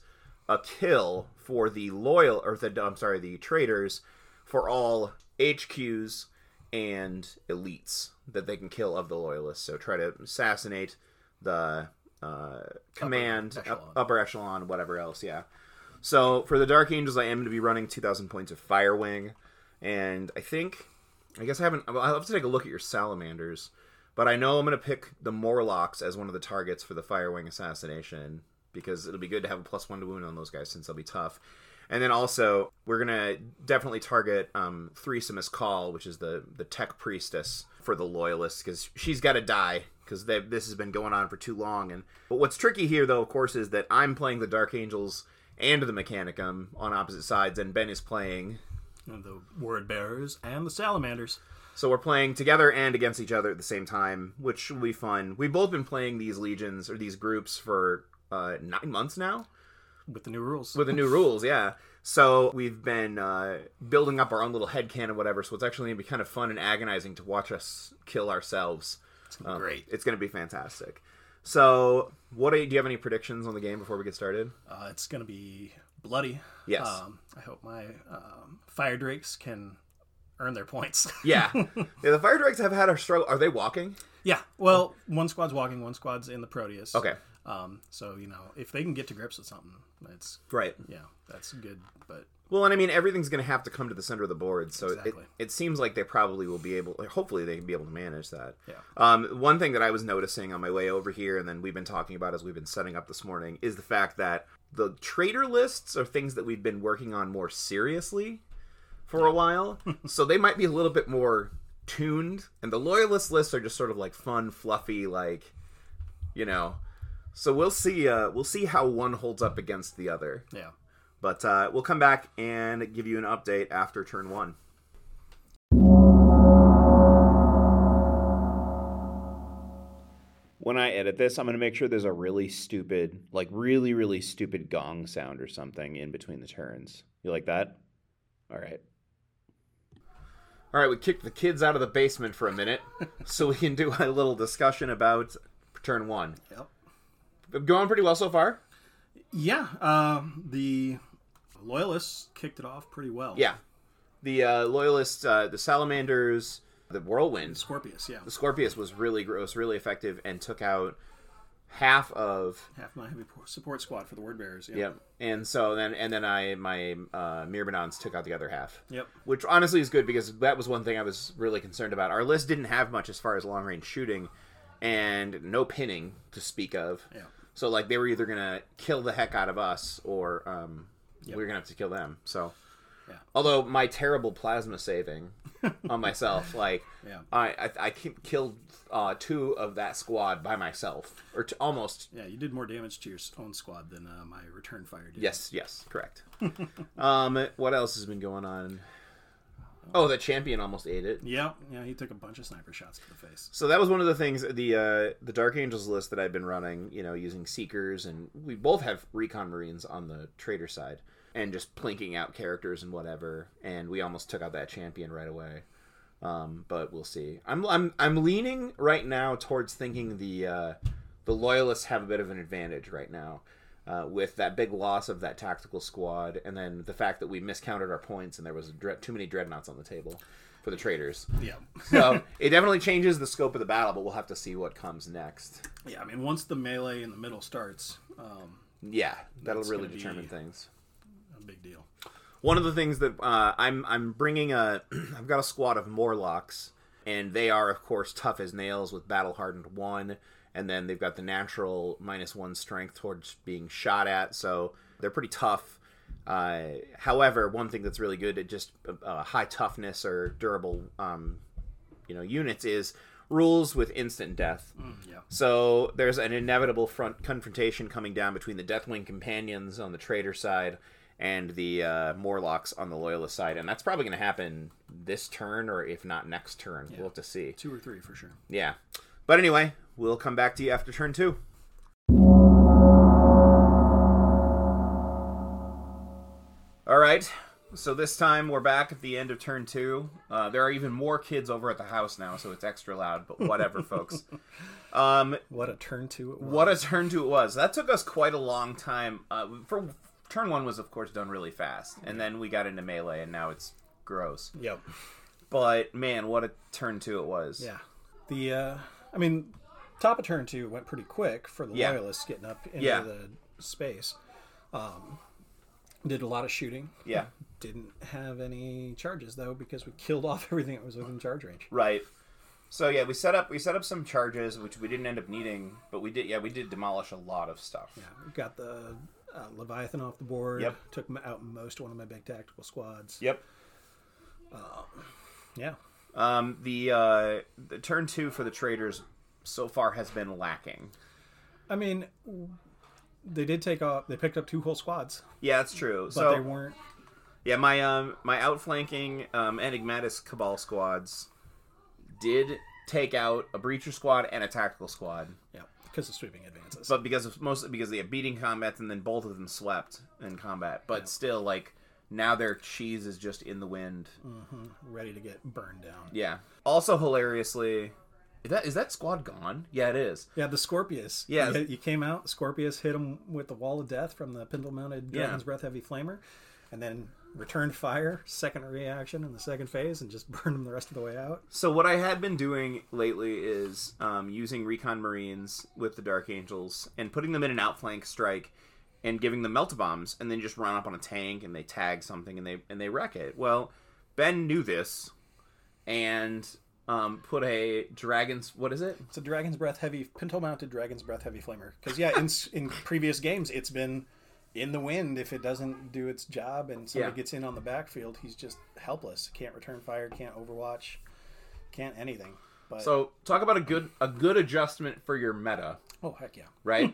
a kill for the loyal, or the I'm sorry, the traitors for all HQs and elites that they can kill of the loyalists. So try to assassinate the uh, command, upper echelon. upper echelon, whatever else. Yeah. So for the Dark Angels, I am going to be running 2,000 points of Fire Wing, and I think I guess I haven't. I'll have to take a look at your salamanders, but I know I'm going to pick the Morlocks as one of the targets for the Firewing assassination because it'll be good to have a plus one to wound on those guys since they'll be tough. And then also we're gonna definitely target um, Threesomus Call, which is the the tech priestess for the loyalists, because she's got to die because this has been going on for too long. And but what's tricky here, though, of course, is that I'm playing the Dark Angels and the Mechanicum on opposite sides, and Ben is playing the word bearers and the salamanders. So we're playing together and against each other at the same time, which will be fun. We've both been playing these legions or these groups for uh, nine months now. With the new rules. With the new rules, yeah. So we've been uh, building up our own little head can or whatever. So it's actually going to be kind of fun and agonizing to watch us kill ourselves. It's um, great. It's going to be fantastic. So, what are, do you have any predictions on the game before we get started? Uh, it's going to be bloody. Yes. Um, I hope my um, fire drakes can earn their points. Yeah, yeah. The Fire Drakes have had a struggle. Are they walking? yeah. Well, one squad's walking, one squad's in the Proteus. Okay, Um, so you know, if they can get to grips with something, it's right. yeah, that's good. But Well, and I mean, everything's going to have to come to the center of the board, so Exactly. it, it seems like they probably will be able. Hopefully, they can be able to manage that. Yeah. Um, one thing that I was noticing on my way over here, and then we've been talking about as we've been setting up this morning, is the fact that the traitor lists are things that we've been working on more seriously for a while, so they might be a little bit more tuned, and the loyalist lists are just sort of like fun, fluffy, like you know. So we'll see. Uh, we'll see how one holds up against the other. yeah, But uh, we'll come back and give you an update after turn one. When I edit this, I'm going to make sure there's a really stupid, like really, really stupid gong sound or something in between the turns. You like that? All right. All right, we kicked the kids out of the basement for a minute so we can do a little discussion about turn one. yep. Going pretty well so far? Yeah. Um, the loyalists kicked it off pretty well. Yeah. The uh, loyalists, uh, the salamanders, the whirlwind, Scorpius. Yeah. the Scorpius was really gross, really effective, and took out half of Half my heavy support squad for the word bearers. Yeah. Yep. And so then, and then I my uh, Myrmidons took out the other half. Yep. Which honestly is good because that was one thing I was really concerned about. Our list didn't have much as far as long range shooting, and no pinning to speak of. Yeah. So like they were either gonna kill the heck out of us or um, we were gonna have to kill them. So. Yeah. Although my terrible plasma saving on myself, like Yeah. I, I I killed uh, two of that squad by myself, or t- almost Yeah. You did more damage to your own squad than uh, my return fire did. Yes, yes, correct. um, what else has been going on? Oh, the champion almost ate it. Yeah. Yeah. He took a bunch of sniper shots to the face. So that was one of the things the uh, the Dark Angels list that I've been running. You know, using Seekers, and we both have Recon Marines on the Traitor side, and just plinking out characters and whatever. And we almost took out that champion right away. Um, but we'll see. I'm I'm I'm leaning right now towards thinking the uh, the loyalists have a bit of an advantage right now. Uh, with that big loss of that tactical squad, and then the fact that we miscounted our points and there was dre- too many dreadnoughts on the table for the traitors. Yeah. So it definitely changes the scope of the battle, but we'll have to see what comes next. yeah. I mean, once the melee in the middle starts, um, Yeah, that'll really determine things. a big deal. One of the things that uh, I'm I'm bringing a I've got a squad of Morlocks, and they are of course tough as nails with battle hardened one, and then they've got the natural minus one strength towards being shot at, so they're pretty tough. Uh, however, one thing that's really good at just uh, high toughness or durable, um, you know, units is rules with instant death. Yeah. So there's an inevitable front confrontation coming down between the Deathwing companions on the traitor side and the uh, Morlocks on the loyalist side, and that's probably going to happen this turn, or if not next turn. We'll have to see. Two or three for sure. Yeah, but anyway, we'll come back to you after turn two. All right. So this time we're back at the end of turn two. Uh, there are even more kids over at the house now, so it's extra loud. But whatever, folks. Um, What a turn two! it was. what a turn two it was. That took us quite a long time. Uh, for turn one was of course done really fast, and then we got into melee, and now it's gross. Yep. But man, what a turn two it was. Yeah. The uh I mean, top of turn two went pretty quick for the Yeah. loyalists getting up into Yeah. the space. Um did a lot of shooting. Yeah. Didn't have any charges though because we killed off everything that was within charge range. Right. So yeah, we set up we set up some charges which we didn't end up needing, but we did yeah we did demolish a lot of stuff. Yeah, we got the uh, Leviathan off the board. Yep. Took out most one of my big tactical squads. Yep. Yeah. Um, the uh, the turn two for the traitors so far has been lacking. I mean, they did take off. They picked up two whole squads, Yeah, that's true. but so they weren't. Yeah, my um my outflanking um enigmatis cabal squads did take out a breacher squad and a tactical squad, Yeah, because of sweeping advances. but because of mostly because they had beating combats and then both of them swept in combat. But still, like now their cheese is just in the wind. ready to get burned down. Yeah. Also hilariously, Is that is that squad gone? Yeah, it is. Yeah, the Scorpius. Yeah. you, hit- you came out. Scorpius hit him with the wall of death from the pintle-mounted Yeah. Dragon's Breath Heavy Flamer, and then returned fire, second reaction in the second phase, and just burned him the rest of the way out. So what I had been doing lately is um, using recon marines with the Dark Angels and putting them in an outflank strike and giving them melt bombs, and then just run up on a tank and they tag something and they and they wreck it. Well, Ben knew this and um, put a dragon's what is it? It's a Dragon's Breath Heavy pintle-mounted Dragon's Breath Heavy Flamer. Because yeah, in in previous games, it's been in the wind if it doesn't do its job and somebody Yeah. gets in on the backfield. He's just helpless. Can't return fire. Can't Overwatch. Can't anything. But So talk about a good a good adjustment for your meta. oh heck yeah. right?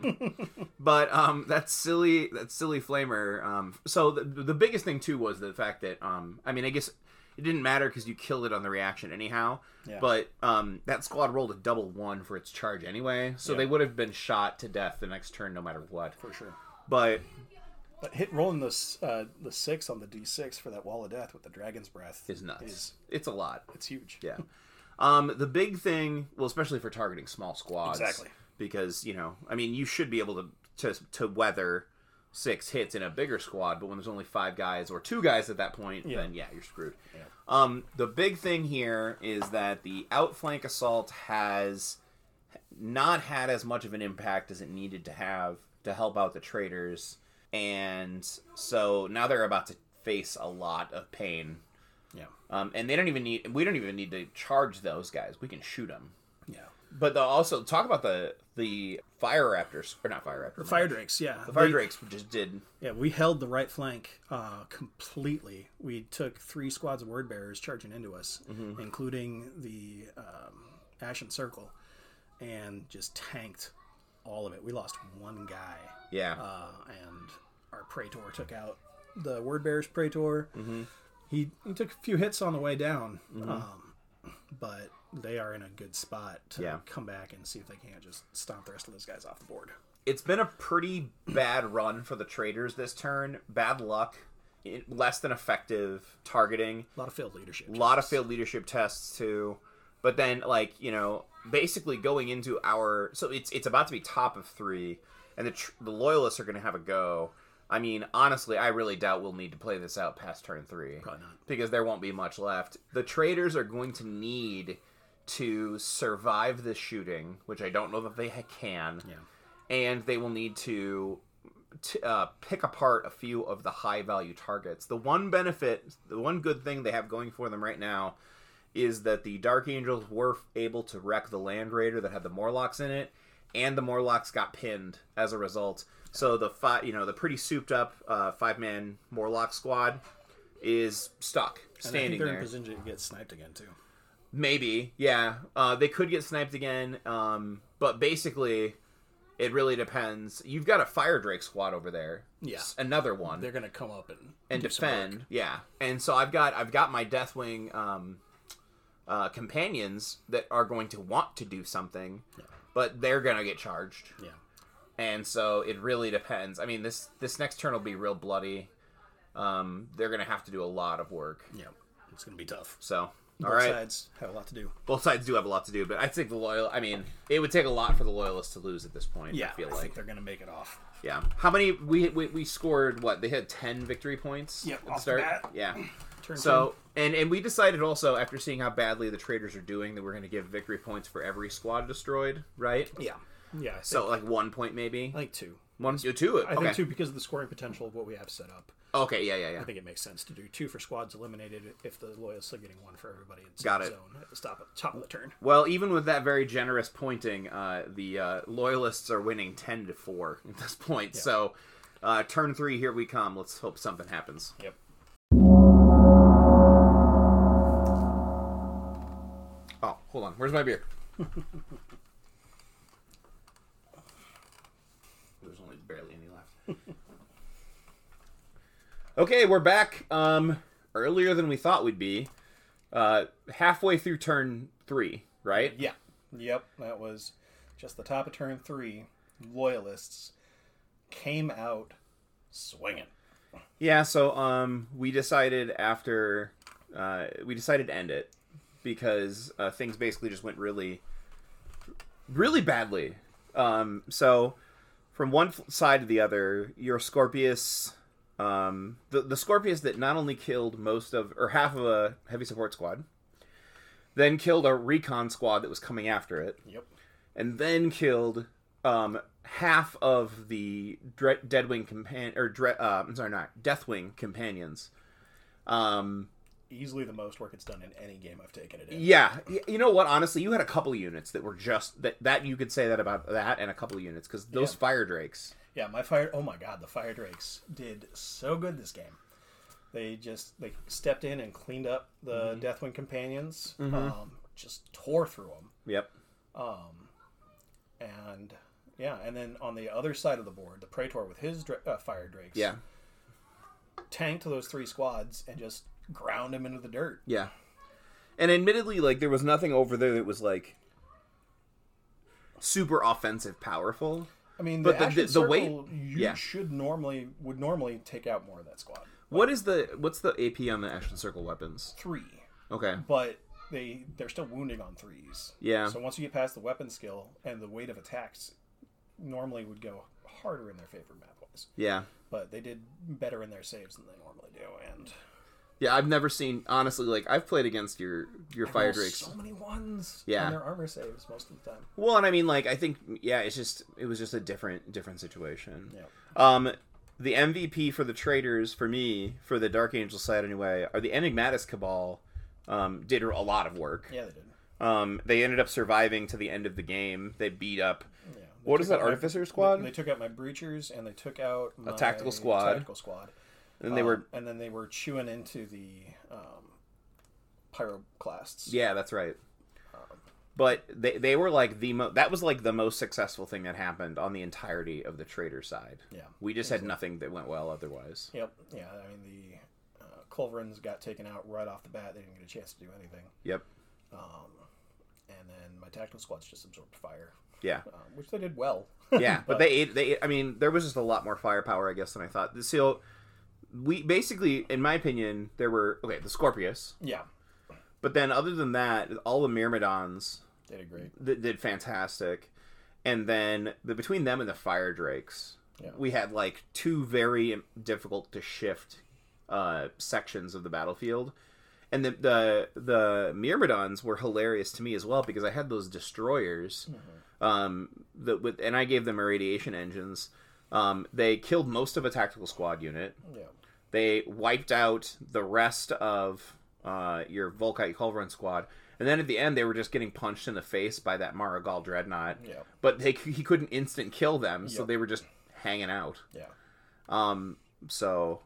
but um, that silly that silly flamer. Um, so the, the biggest thing too was the fact that um, I mean, I guess it didn't matter because you killed it on the reaction anyhow. Yeah. But um, that squad rolled a double one for its charge anyway, so Yeah. they would have been shot to death the next turn no matter what. For sure. But But hit rolling the uh, the six on the d six for that wall of death with the dragon's breath is nuts. Is, It's a lot. it's huge. Yeah. Um, the big thing, well, especially for targeting small squads, Exactly. because you know, I mean, you should be able to to to weather six hits in a bigger squad, but when there's only five guys or two guys at that point, Yeah. then yeah, you're screwed. Um, the big thing here is that the outflank assault has not had as much of an impact as it needed to have to help out the traitors, and so now they're about to face a lot of pain Yeah. um, and they don't even need. We don't even need to charge those guys. We can shoot them. But the, also talk about the the fire raptors or not fire raptors. Fire drakes. Yeah. The fire They- drakes just did. Yeah, we held the right flank uh, completely. We took three squads of word bearers charging into us, Mm-hmm. including the um, Ashen Circle, and just tanked all of it. We lost one guy, Yeah. uh, and our Praetor took out the word bearers Praetor. Mm-hmm. He, he took a few hits on the way down, Mm-hmm. um, but they are in a good spot to Yeah. come back and see if they can't just stomp the rest of those guys off the board. it's been a pretty bad run for the traitors this turn. Bad luck. Less than effective targeting. A lot of failed leadership. A lot of failed leadership tests too. But then, like you know, basically going into our so it's it's about to be top of three, and the tr- the loyalists are going to have a go. I mean, honestly, I really doubt we'll need to play this out past turn three Probably not. because there won't be much left. The traitors are going to need to survive the shooting, which I don't know that they can, Yeah. and they will need to t- uh, pick apart a few of the high value targets. The one benefit, the one good thing they have going for them right now is that the Dark Angels were able to wreck the Land Raider that had the Morlocks in it, and the Morlocks got pinned as a result. So the five, you know, the pretty souped up uh, five man Morlock squad is stuck, And I think they're there. in position to get sniped again too. Maybe, yeah. Uh, they could get sniped again, um, but basically, it really depends. You've got a Fire Drake squad over there. Yeah. Another one They're gonna come up and and do some work. defend. Yeah, and so I've got I've got my Deathwing um, uh, companions that are going to want to do something, but they're gonna get charged, Yeah, and so it really depends. I mean this this next turn will be real bloody. Um, they're gonna have to do a lot of work. yeah, it's gonna be tough. So Both all right, sides have a lot to do. both sides do have a lot to do, but I think the loyal. I mean, it would take a lot for the loyalists to lose at this point. Yeah, I feel I like. think they're gonna make it off. Yeah. How many we, we we scored? What they had ten victory points. Yep, at the start. Yeah. Turn So and and we decided also after seeing how badly the traitors are doing that we're going to give victory points for every squad destroyed, right? yeah, yeah. I think, So like one point maybe. Like think One, two. I Okay. think two because of the scoring potential of what we have set up. Okay. Yeah. Yeah. Yeah. I think it makes sense to do two for squads eliminated if the loyalists are getting one for everybody in Got it. zone at the top of, top of the turn. Well, even with that very generous pointing, uh, the uh, loyalists are winning ten to four at this point. So, uh, turn three, here we come. Let's hope something happens. Yep. Oh, hold on. Where's my beer? There's only barely any left. okay, we're back. Um, earlier than we thought we'd be. Uh, halfway through turn three, right? Yeah. Yep. That was just the top of turn three. Loyalists came out swinging. Yeah. So, um, we decided after, uh, we decided to end it because uh, things basically just went really, really badly. Um, so from one side to the other, your Scorpius, um, the the Scorpius that not only killed most of or half of a heavy support squad, then killed a recon squad that was coming after it, Yep. and then killed um, half of the Dre- Deadwing companion or Dre- uh, I'm sorry, not Deathwing companions. Um, Easily the most work it's done in any game I've taken it in. yeah, you know what? Honestly, you had a couple units that were just that. That you could say that about that, and a couple units because those Yeah. fire drakes. Yeah, my fire. Oh my god, the fire drakes did so good this game. They just they stepped in and cleaned up the Mm-hmm. Deathwing companions. Um, just tore through them. Yep. And yeah, and then on the other side of the board, the Praetor with his dra- uh, fire drakes. Yeah. tanked those three squads and just ground him into the dirt. Yeah. And admittedly, like there was nothing over there that was like super offensive, powerful. I mean, But the, the- the- the way- Circle, you yeah. should normally would normally take out more of that squad. What is the what's the AP on the Ashen Circle weapons? Three, Okay. but they they're still wounding on threes. Yeah. So once you get past the weapon skill and the weight of attacks, normally would go harder in their favor math wise. Yeah. But they did better in their saves than they normally do, and Yeah, I've never seen honestly like I've played against your your fire drakes. so many ones. Yeah. on their armor saves most of the time. Well, and I mean like I think yeah, it's just it was just a different different situation. Yeah. Um the MVP for the traders for me for the Dark Angel side anyway are the Enigmatis Cabal. Um, did a lot of work. Yeah, they did. Um, they ended up surviving to the end of the game. They beat up. Yeah. They What is that out my- Artificer squad? They took out my breachers and they took out my tactical squad. Tactical squad. And they Um, were and then they were chewing into the um, pyroclasts. yeah, that's right. But they they were like the mo- that was like the most successful thing that happened on the entirety of the traitor side. Yeah. We just had nothing that went well otherwise. Yep. Yeah. I mean the uh, Culverins got taken out right off the bat. They didn't get a chance to do anything. Yep. Um, And then my tactical squads just absorbed fire, Yeah. um, which they did well. Yeah, but they ate. They. Ate, I mean, there was just a lot more firepower, I guess, than I thought. The So, we basically, in my opinion, there were okay the Scorpius, yeah. but then other than that, all the Myrmidons did great. that did fantastic, and then the, between them and the Fire Drakes, Yeah. we had like two very difficult to shift uh, sections of the battlefield. And the, the the Myrmidons were hilarious to me as well because I had those destroyers, um, that with and I gave them irradiation engines. Um, they killed most of a tactical squad unit. Yeah. They wiped out the rest of uh, your Volkite Culverin squad, and then at the end they were just getting punched in the face by that Mhara Gal dreadnought. Yeah. But they, he couldn't instant kill them, so Yep. they were just hanging out. Yeah. Um, so,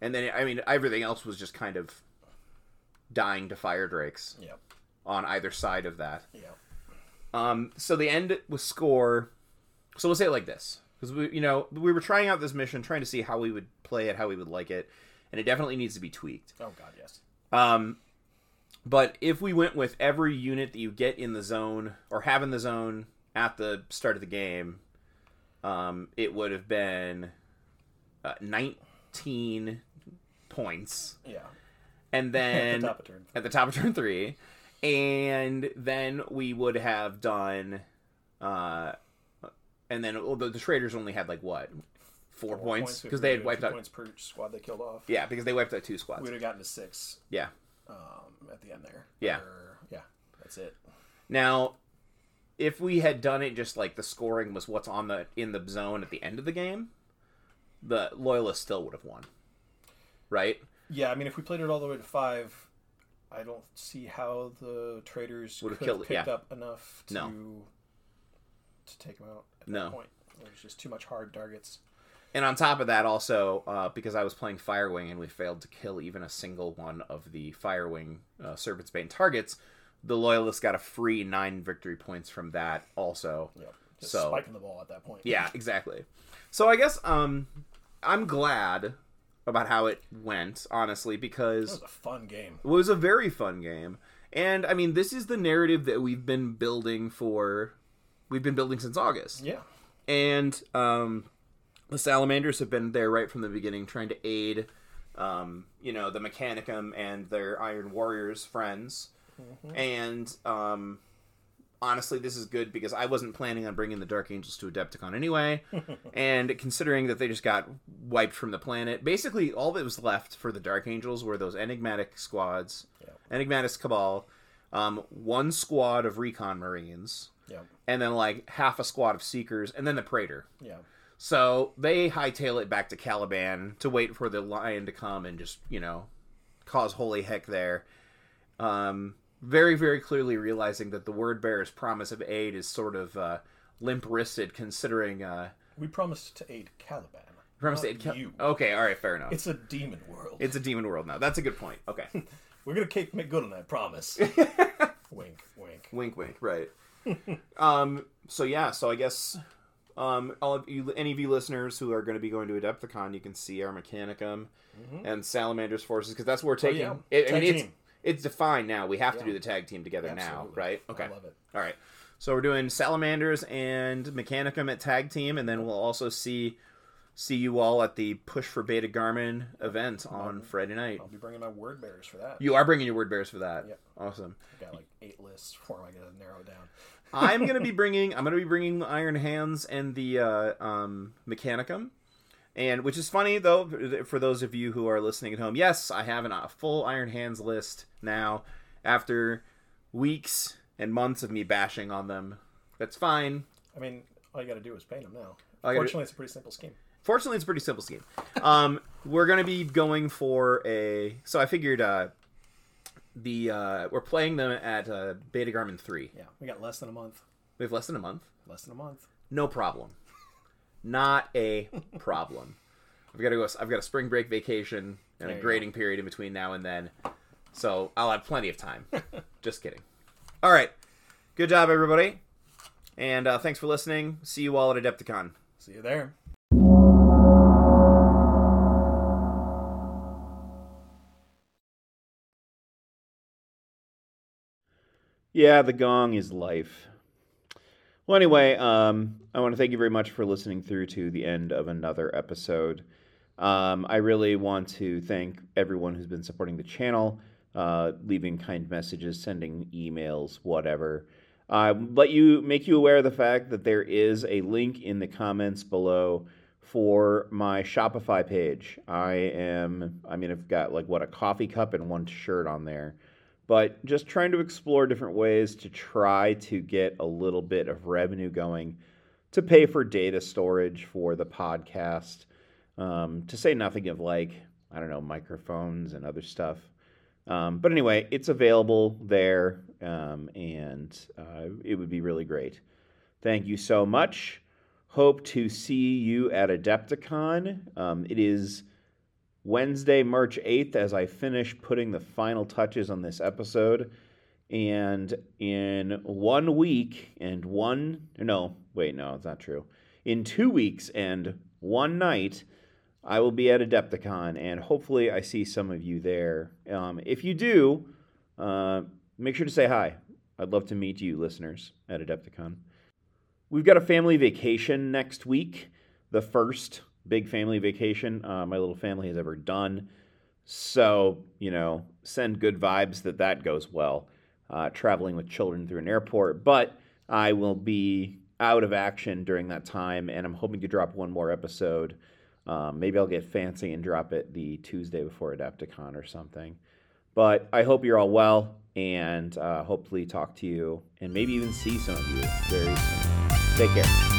and then I mean everything else was just kind of dying to fire drakes Yeah. on either side of that. Yeah. Um, so the end with score. So we'll say it like this because we, you know, we were trying out this mission, trying to see how we would play it, how we would like it, and it definitely needs to be tweaked. Oh God, yes. Um, but if we went with every unit that you get in the zone or have in the zone at the start of the game, um, it would have been uh, 19 points, Yeah. and At then the of turn. at the top of turn three, and then we would have done, uh, and then the, traitors only had like what four, points because they had wiped out. points per squad they killed off. Yeah, because they wiped out two squads. We would have gotten to six Yeah. um, at the end there. Yeah. Or- yeah. That's it. Now, if we had done it just like the scoring was what's on the in the zone at the end of the game, the loyalists still would have won. Right? Yeah, I mean, if we played it all the way to five, I don't see how the traitors Would've could killed picked yeah. up enough to No. To take them out at No. that point. There's just too much hard targets. And on top of that, also uh, because I was playing Firewing and we failed to kill even a single one of the Firewing uh, Serpent's Bane targets, the loyalists got a free nine victory points from that. Also, Yep. Just So- spiking the ball at that point. yeah, exactly. So I guess um, I'm glad about how it went, honestly, because That was a fun game. It was a very fun game. And I mean, this is the narrative that we've been building for we've been building since August. Yeah. And um the Salamanders have been there right from the beginning trying to aid um, you know, the Mechanicum and their Iron Warriors friends. And um honestly, this is good because I wasn't planning on bringing the Dark Angels to Adepticon anyway. and considering that they just got wiped from the planet, basically all that was left for the Dark Angels were those enigmatic squads, Yeah. enigmatic cabal, um, one squad of recon marines, Yeah. and then like half a squad of seekers, and then the Praetor. Yeah. So they hightail it back to Caliban to wait for the lion to come and just, you know, cause holy heck there. Um, very, very clearly realizing that the word bearer's promise of aid is sort of uh, limp wristed considering. Uh, We promised to aid Caliban. promise to aid Cal- you. Okay, all right, fair enough. It's, It's a demon world. It's a demon world now. That's a good point. Okay. We're gonna make good on that promise. wink, wink. wink, wink. Right. um. So yeah. So I guess. Um, all of you, any of you listeners who are going to be going to Adepticon, you can see our Mechanicum and Salamander's forces because that's what we're taking. Mm-hmm. Oh, yeah. It- I mean, it's team. it's defined now. We have to do the tag team together now, right? Okay. I love it. All right. So we're doing Salamanders and Mechanicum at tag team, and then we'll also see see you all at the Push for Beta Garmon event on Friday night. I'll be bringing my word bearers for that. You are bringing your word bearers for that. Yep. Awesome. I got like eight lists for them. I gotta narrow it down. I'm gonna be bringing I'm gonna be bringing Iron Hands and the uh, um, Mechanicum, and which is funny though for those of you who are listening at home. Yes, I have an, a full Iron Hands list now after weeks and months of me bashing on them. That's fine. I mean, all you gotta do is paint them now. Fortunately, it's a pretty simple scheme. Fortunately, it's a pretty simple scheme. Um, we're gonna be going for a. So I figured uh, the uh, we're playing them at uh, Beta Garmon three. Yeah, we got less than a month. We have less than a month. Less than a month. No problem. Not a problem. I've got to go. I've got a spring break vacation and There a grading period in between now and then, so I'll have plenty of time. Just kidding. All right. Good job, everybody, and uh, thanks for listening. See you all at Adepticon. See you there. Yeah, the gong is life. Well, anyway, um, I want to thank you very much for listening through to the end of another episode. Um, I really want to thank everyone who's been supporting the channel, uh, leaving kind messages, sending emails, whatever. Uh, let you make you aware of the fact that there is a link in the comments below for my Shopify page. I am, I mean, I've got like what a coffee cup and one shirt on there but just trying to explore different ways to try to get a little bit of revenue going to pay for data storage for the podcast. Um, to say nothing of like, I don't know, microphones and other stuff. Um, but anyway, it's available there, um, and uh, it would be really great. Thank you so much. Hope to see you at Adepticon. Um, it is Wednesday, March 8th, as I finish putting the final touches on this episode. And in one week and one, no, wait, no, it's not true. In two weeks and one night, I will be at Adepticon, and hopefully I see some of you there. Um, if you do, uh, make sure to say hi. I'd love to meet you, listeners, at Adepticon. We've got a family vacation next week, the first big family vacation uh, my little family has ever done. So, you know, send good vibes that that goes well, uh, traveling with children through an airport. But I will be out of action during that time, and I'm hoping to drop one more episode. Um, maybe I'll get fancy and drop it the Tuesday before Adepticon or something. But I hope you're all well, and uh, hopefully talk to you and maybe even see some of you very soon. Take care.